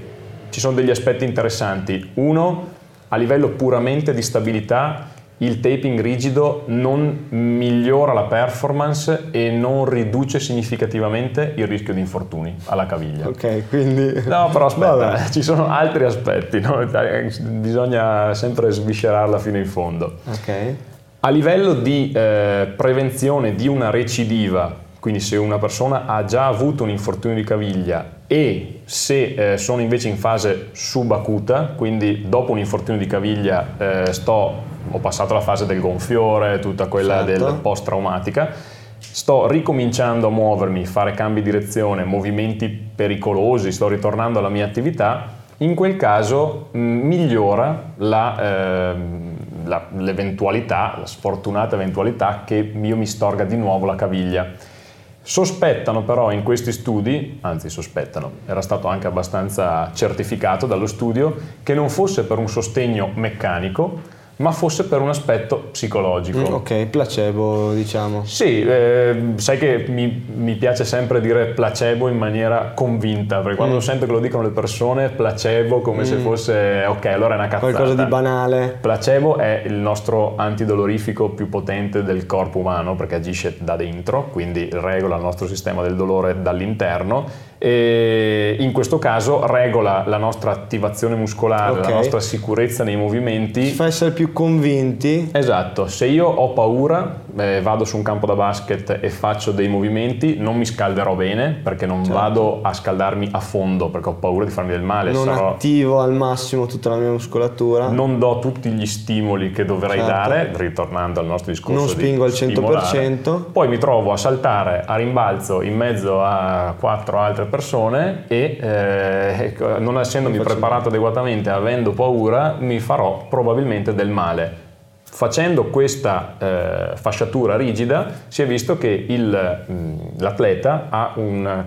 ci sono degli aspetti interessanti. Uno, a livello puramente di stabilità, il taping rigido non migliora la performance e non riduce significativamente il rischio di infortuni alla caviglia. Ok, quindi... No, però aspetta, Vabbè. eh, ci sono altri aspetti, no? Eh, bisogna sempre sviscerarla fino in fondo. Ok. A livello di eh, prevenzione di una recidiva, quindi se una persona ha già avuto un infortunio di caviglia e se eh, sono invece in fase subacuta, quindi dopo un infortunio di caviglia eh, sto, ho passato la fase del gonfiore, tutta quella Certo. del post-traumatica, sto ricominciando a muovermi, fare cambi di direzione, movimenti pericolosi, sto ritornando alla mia attività, in quel caso mh, migliora la, ehm, la- l'eventualità, la sfortunata eventualità che io mi storga di nuovo la caviglia. Sospettano però in questi studi, anzi sospettano, era stato anche abbastanza certificato dallo studio, che non fosse per un sostegno meccanico, ma fosse per un aspetto psicologico. Mm, ok, placebo diciamo. Sì, eh, sai che mi, mi piace sempre dire placebo in maniera convinta, perché quando Mm. sento che lo dicono le persone, placebo come se fosse, ok, allora è una cazzata. Qualcosa di banale. Placebo è il nostro antidolorifico più potente del corpo umano perché agisce da dentro, quindi regola il nostro sistema del dolore dall'interno e in questo caso regola la nostra attivazione muscolare, Ok. la nostra sicurezza nei Ci movimenti fa essere più convinti. Esatto, se io ho paura, eh, vado su un campo da basket e faccio dei movimenti, non mi scalderò bene perché non Certo. vado a scaldarmi a fondo perché ho paura di farmi del male. Non sarò- attivo al massimo tutta la mia muscolatura. non do tutti gli stimoli che dovrei Certo. dare, ritornando al nostro discorso. Non di spingo al stimolare. 100%. Poi mi trovo a saltare a rimbalzo in mezzo a quattro altre persone e eh, ecco, non essendomi preparato adeguatamente, avendo paura, mi farò probabilmente del male. Facendo questa eh, fasciatura rigida si è visto che il, mh, l'atleta ha una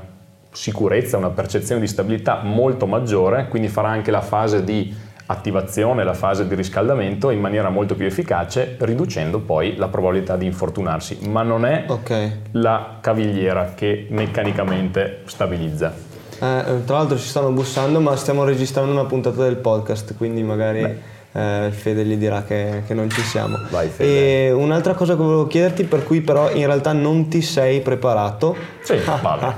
sicurezza, una percezione di stabilità molto maggiore, quindi farà anche la fase di attivazione, la fase di riscaldamento in maniera molto più efficace, riducendo poi la probabilità di infortunarsi. Ma non è Ok. la cavigliera che meccanicamente stabilizza. Eh, tra l'altro ci stanno bussando, ma stiamo registrando una puntata del podcast, quindi magari eh, Fede gli dirà che, che non ci siamo. Vai. E un'altra cosa che volevo chiederti, per cui però in realtà non ti sei preparato. Sì, vabbè.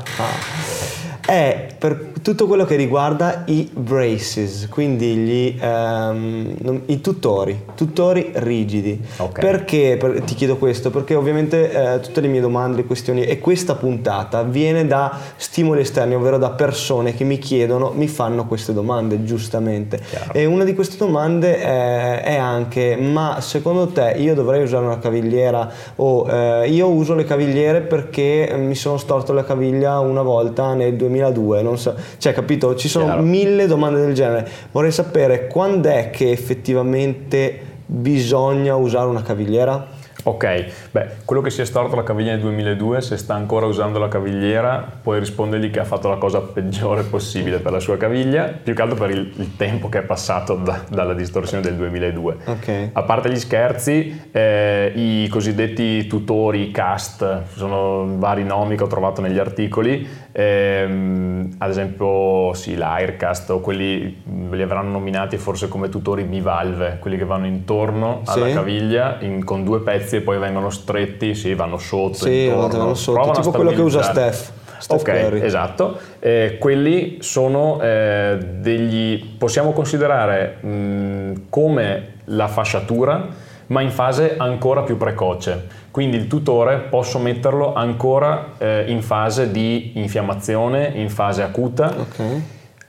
è per tutto quello che riguarda i braces, quindi gli, um, i tutori, tutori rigidi. Okay. Perché per, ti chiedo questo? Perché ovviamente eh, tutte le mie domande, le questioni e questa puntata viene da stimoli esterni, ovvero da persone che mi chiedono, mi fanno queste domande, giustamente. Chiaro. E una di queste domande è, è, anche, ma secondo te io dovrei usare una cavigliera o eh, io uso le cavigliere perché mi sono storto la caviglia una volta nel 2000 2002, non so, cioè capito, ci sono Chiaro. mille domande del genere. Vorrei sapere quando è che effettivamente bisogna usare una cavigliera? Ok, beh, quello che si è storto la caviglia nel 2002, se sta ancora usando la cavigliera, puoi rispondergli che ha fatto la cosa peggiore possibile per la sua caviglia, più che altro per il, il tempo che è passato da, dalla distorsione del 2002. Okay. A parte gli scherzi, eh, i cosiddetti tutori cast, sono vari nomi che ho trovato negli articoli, ehm, ad esempio sì, l'Aircast o quelli li avranno nominati forse come tutori bivalve, quelli che vanno intorno alla sì. caviglia in, con due pezzi e poi vengono stretti, sì, vanno sotto. Sì, intorno, vanno sotto, tipo quello che usa Steph. Steph ok, Curry. esatto. Eh, quelli sono eh, degli, possiamo considerare mh, come la fasciatura, ma in fase ancora più precoce. Quindi il tutore posso metterlo ancora eh, in fase di infiammazione, in fase acuta. Okay.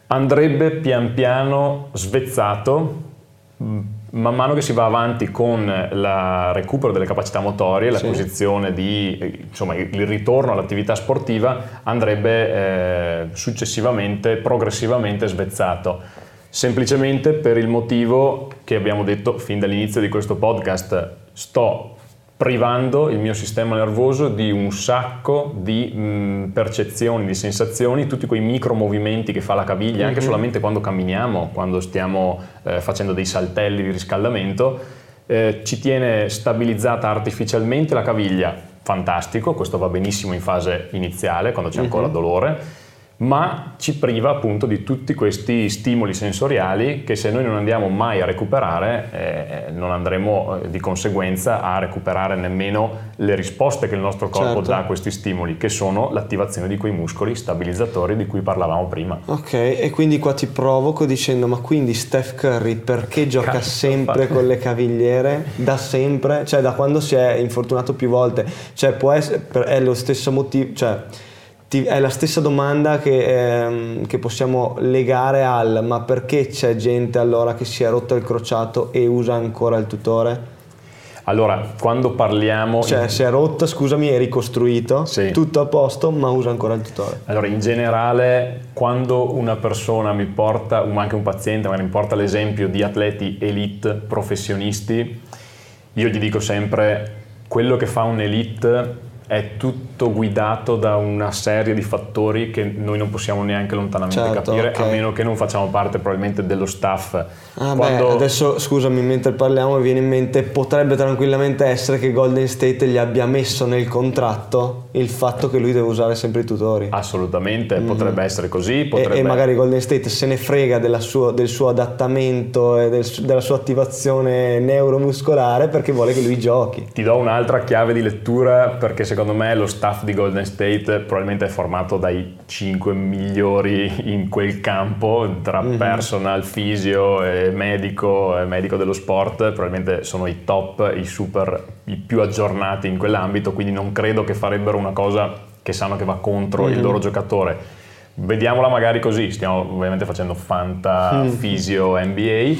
Andrebbe pian piano svezzato man mano che si va avanti con il recupero delle capacità motorie, l'acquisizione sì. di, insomma, il ritorno all'attività sportiva, andrebbe eh, successivamente, progressivamente svezzato. Semplicemente per il motivo che abbiamo detto fin dall'inizio di questo podcast, sto privando il mio sistema nervoso di un sacco di mh, percezioni, di sensazioni, tutti quei micro movimenti che fa la caviglia, mm-hmm. anche mhm. solamente quando camminiamo, quando stiamo eh, facendo dei saltelli di riscaldamento, eh, ci tiene stabilizzata artificialmente la caviglia. Fantastico, questo va benissimo in fase iniziale, quando c'è ancora mm-hmm. dolore ma ci priva appunto di tutti questi stimoli sensoriali che se noi non andiamo mai a recuperare eh, non andremo eh, di conseguenza a recuperare nemmeno le risposte che il nostro corpo certo. dà a questi stimoli che sono l'attivazione di quei muscoli stabilizzatori di cui parlavamo prima. Ok, e quindi qua ti provoco dicendo ma quindi Steph Curry perché gioca Cazzo, sempre con le cavigliere? Da sempre? Cioè da quando si è infortunato più volte? Cioè può essere, è lo stesso motivo, cioè ti, è la stessa domanda che, ehm, che, possiamo legare al ma perché c'è gente allora che si è rotto il crociato e usa ancora il tutore? Allora, quando parliamo... Cioè, in... si è rotta, scusami, è ricostruito, sì. tutto a posto, ma usa ancora il tutore. Allora, in generale, quando una persona mi porta, o anche un paziente, magari mi porta l'esempio di atleti elite professionisti, io gli dico sempre, quello che fa un elite è tutto guidato da una serie di fattori che noi non possiamo neanche lontanamente certo, capire, okay. a meno che non facciamo parte probabilmente dello staff. Ah Quando... beh, adesso scusami, mentre parliamo mi viene in mente, potrebbe tranquillamente essere che Golden State gli abbia messo nel contratto il fatto che lui deve usare sempre i tutori. Assolutamente, mm. potrebbe essere così. Potrebbe... E, e, magari Golden State se ne frega suo, del suo adattamento e del, della sua attivazione neuromuscolare perché vuole che lui giochi. Ti do un'altra chiave di lettura perché secondo me lo staff di Golden State probabilmente è formato dai 5 migliori in quel campo, tra mm-hmm. personal, fisio e medico, e medico dello sport, probabilmente sono i top, i super, i più aggiornati in quell'ambito, quindi non credo che farebbero una cosa che sanno che va contro mm-hmm. il loro giocatore. Vediamola magari così, stiamo ovviamente facendo Fanta, mm. Fisio, NBA,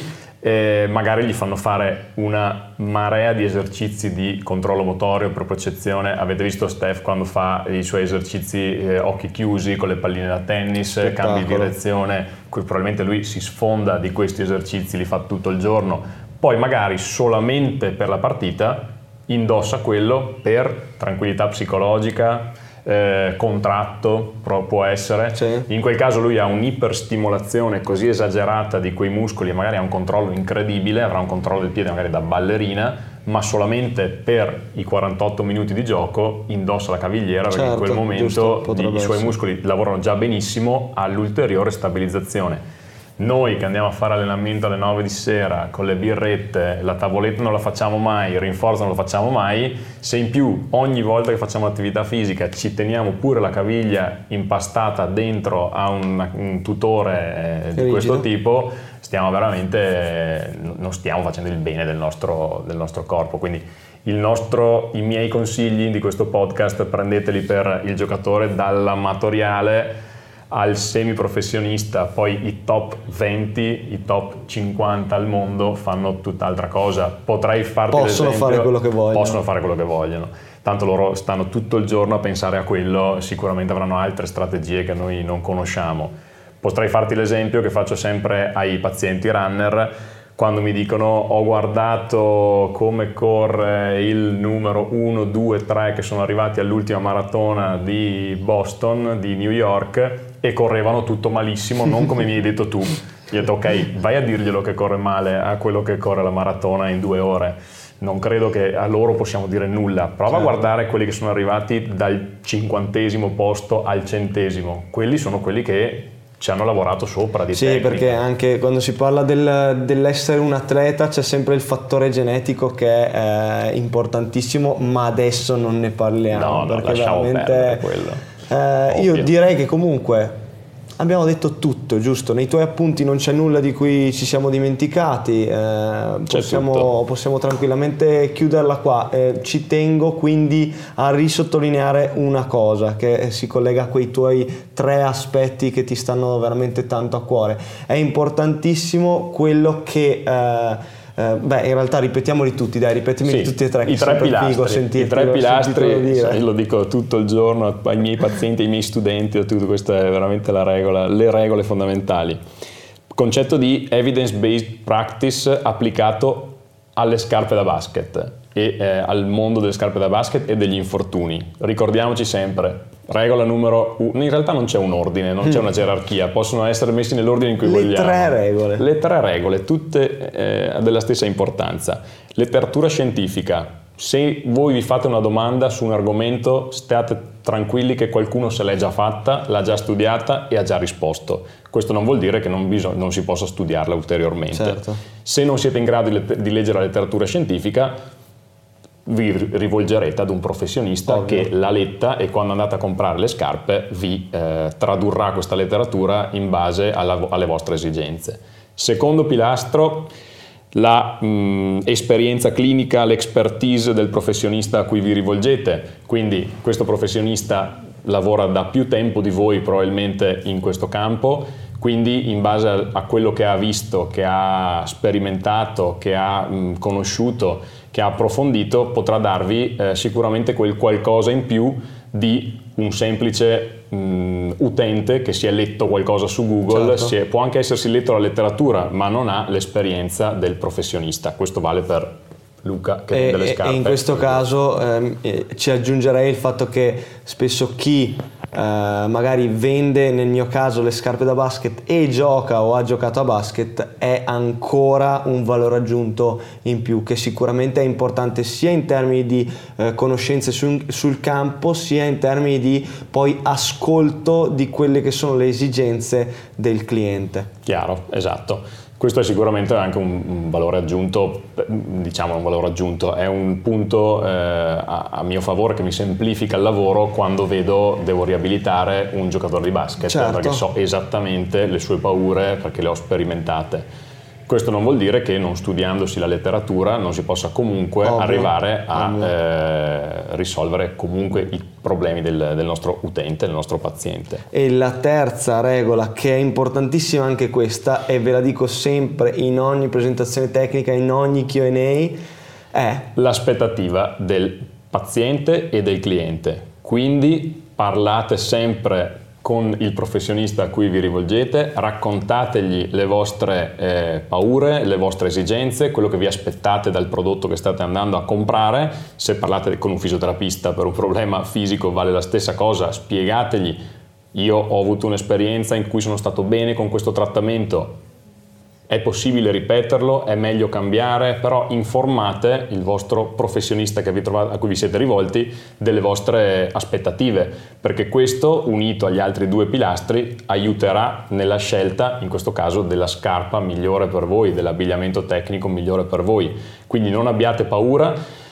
eh, magari gli fanno fare una marea di esercizi di controllo motorio, propriocezione. Avete visto Steph quando fa i suoi esercizi eh, occhi chiusi con le palline da tennis, cambi di direzione, probabilmente lui si sfonda di questi esercizi, li fa tutto il giorno. Poi magari solamente per la partita indossa quello per tranquillità psicologica, eh, contratto può essere. Sì. In quel caso lui ha un'iperstimolazione così esagerata di quei muscoli e magari ha un controllo incredibile, avrà un controllo del piede magari da ballerina, ma solamente per i 48 minuti di gioco indossa la cavigliera certo, perché in quel certo, momento giusto, i suoi muscoli lavorano già benissimo all'ulteriore stabilizzazione noi che andiamo a fare allenamento alle 9 di sera con le birrette, la tavoletta non la facciamo mai, il rinforzo non lo facciamo mai, se in più ogni volta che facciamo attività fisica ci teniamo pure la caviglia impastata dentro a un, un tutore eh, di questo tipo, stiamo veramente, non stiamo facendo il bene del nostro, del nostro corpo. Quindi il nostro, i miei consigli di questo podcast prendeteli per il giocatore dall'amatoriale al semiprofessionista, poi i top 20, i top 50 al mondo fanno tutt'altra cosa. Potrei farti Possono l'esempio- fare quello che vogliono. Possono fare quello che vogliono. Tanto loro stanno tutto il giorno a pensare a quello, sicuramente avranno altre strategie che noi non conosciamo. Potrei farti l'esempio che faccio sempre ai pazienti runner quando mi dicono ho guardato come corre il numero 1, 2, 3 che sono arrivati all'ultima maratona di Boston, di New York e correvano tutto malissimo, non come mi hai detto tu. Io ho detto ok, vai a dirglielo che corre male a quello che corre la maratona in due ore. Non credo che a loro possiamo dire nulla. Prova a Certo. guardare quelli che sono arrivati dal cinquantesimo posto al centesimo. Quelli sono quelli che ci hanno lavorato sopra di Sì, tecnica. perché anche quando si parla del- dell'essere un atleta c'è sempre il fattore genetico che è importantissimo, ma adesso non ne parliamo. No, no, perché lasciamo veramente, perdere quello. Eh, io direi che comunque abbiamo detto tutto, giusto? Nei tuoi appunti non c'è nulla di cui ci siamo dimenticati, eh, possiamo, possiamo tranquillamente chiuderla qua. Eh, ci tengo quindi a risottolineare una cosa che si collega a quei tuoi tre aspetti che ti stanno veramente tanto a cuore. È importantissimo quello che... eh, eh, beh, in realtà ripetiamoli tutti, dai, ripetimi Sì, tutti e tre. I tre pilastri, figo i sentirtelo- tre pilastri sai, lo dico tutto il giorno ai miei pazienti, ai miei studenti, tutto questo è veramente la regola, le regole fondamentali. Concetto di evidence-based practice applicato alle scarpe da basket e eh, al mondo delle scarpe da basket e degli infortuni. Ricordiamoci sempre, regola numero uno, in realtà non c'è un ordine, non c'è una gerarchia, possono essere messi nell'ordine in cui Mm. Le vogliamo. tre regole. Le tre regole, tutte eh, della stessa importanza. Letteratura scientifica. Se voi vi fate una domanda su un argomento, state tranquilli che qualcuno se l'è già fatta, l'ha già studiata e ha già risposto. Questo non vuol dire che non, bisog- non si possa studiarla ulteriormente. Certo. Se non siete in grado di, let- di leggere la letteratura scientifica, vi ri- rivolgerete ad un professionista Ovvio. che l'ha letta e quando andate a comprare le scarpe vi eh, tradurrà questa letteratura in base alla- alle vostre esigenze. Secondo pilastro, la mh, esperienza clinica, l'expertise del professionista a cui vi rivolgete. Quindi questo professionista lavora da più tempo di voi probabilmente in questo campo, quindi in base a, quello che ha visto, che ha sperimentato, che ha mh, conosciuto, che ha approfondito, potrà darvi eh, sicuramente quel qualcosa in più di un semplice mh, utente che si è letto qualcosa su Google, Certo. si è- può anche essersi letto la letteratura, ma non ha l'esperienza del professionista. Questo vale per Luca che E, vende le e- scarpe. e in questo caso ehm, eh, ci aggiungerei il fatto che spesso chi eh, magari vende nel mio caso le scarpe da basket e gioca o ha giocato a basket è ancora un valore aggiunto in più che sicuramente è importante sia in termini di eh, conoscenze sul, sul campo sia in termini di poi ascolto di quelle che sono le esigenze del cliente. Chiaro, esatto. Questo è sicuramente anche un, valore aggiunto, diciamo un valore aggiunto, è un punto eh, a, a mio favore che mi semplifica il lavoro quando vedo devo riabilitare un giocatore di basket, Certo. perché so esattamente le sue paure perché le ho sperimentate. Questo non vuol dire che non studiandosi la letteratura non si possa comunque Ovvio, arrivare a eh, risolvere comunque i problemi del, del nostro utente, del nostro paziente. E la terza regola, che è importantissima anche questa, e ve la dico sempre in ogni presentazione tecnica, in ogni QA, è l'aspettativa del paziente e del cliente. Quindi parlate sempre con il professionista a cui vi rivolgete, raccontategli le vostre eh, paure, le vostre esigenze, quello che vi aspettate dal prodotto che state andando a comprare. Se parlate con un fisioterapista per un problema fisico vale la stessa cosa, spiegategli io ho avuto un'esperienza in cui sono stato bene con questo trattamento, è possibile ripeterlo, è meglio cambiare, però informate il vostro professionista trovate, a cui vi siete rivolti delle vostre aspettative, perché questo, unito agli altri due pilastri, aiuterà nella scelta, in questo caso, della scarpa migliore per voi, dell'abbigliamento tecnico migliore per voi. Quindi non abbiate paura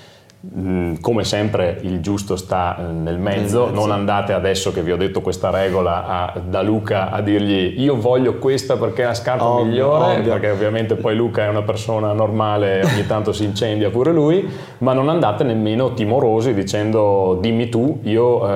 Mm, come sempre il giusto sta eh, nel mezzo, non andate adesso che vi ho detto questa regola a, da Luca a dirgli io voglio questa perché è la scarpa ovvio, migliore, ovvio. perché ovviamente poi Luca è una persona normale, ogni tanto si incendia pure lui, ma non andate nemmeno timorosi dicendo dimmi tu, io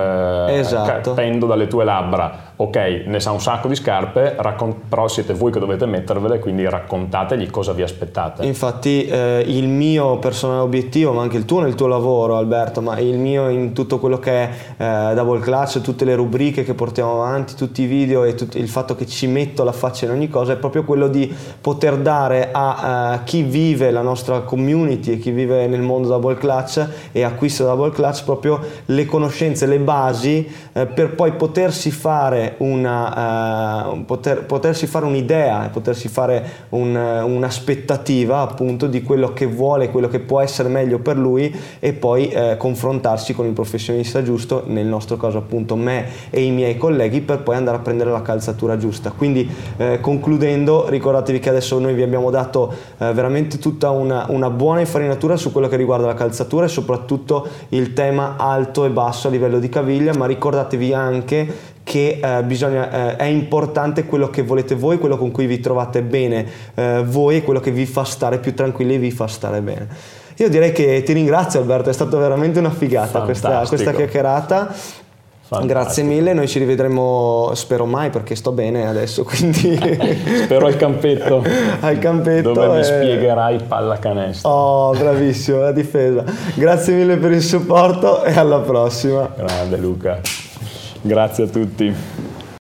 eh, esatto. pendo dalle tue labbra ok, ne sa un sacco di scarpe, raccon- però siete voi che dovete mettervele, quindi raccontategli cosa vi aspettate. Infatti eh, il mio personale obiettivo, ma anche il tuo nel tuo lavoro Alberto, ma il mio in tutto quello che è eh, Double Clutch, tutte le rubriche che portiamo avanti, tutti i video e tut- il fatto che ci metto la faccia in ogni cosa è proprio quello di poter dare a uh, chi vive la nostra community e chi vive nel mondo Double Clutch e acquista Double Clutch proprio le conoscenze, le basi eh, per poi potersi fare una, uh, poter, potersi fare un'idea, potersi fare un, un'aspettativa appunto di quello che vuole, quello che può essere meglio per lui e poi uh, confrontarsi con il professionista giusto, nel nostro caso appunto me e i miei colleghi per poi andare a prendere la calzatura giusta. Quindi uh, concludendo ricordatevi che adesso noi vi abbiamo dato veramente tutta una, una buona infarinatura su quello che riguarda la calzatura e soprattutto il tema alto e basso a livello di caviglia, ma ricordatevi anche che eh, bisogna, eh, è importante quello che volete voi, quello con cui vi trovate bene eh, voi, quello che vi fa stare più tranquilli e vi fa stare bene. Io direi che ti ringrazio Alberto, è stata veramente una figata questa, questa chiacchierata. Fantastico. Grazie mille, noi ci rivedremo, spero mai perché sto bene adesso, quindi... spero al campetto. al campetto. Dove e... mi spiegherai pallacanestro. Oh, bravissimo, la difesa. Grazie mille per il supporto e alla prossima. Grande Luca. Grazie a tutti.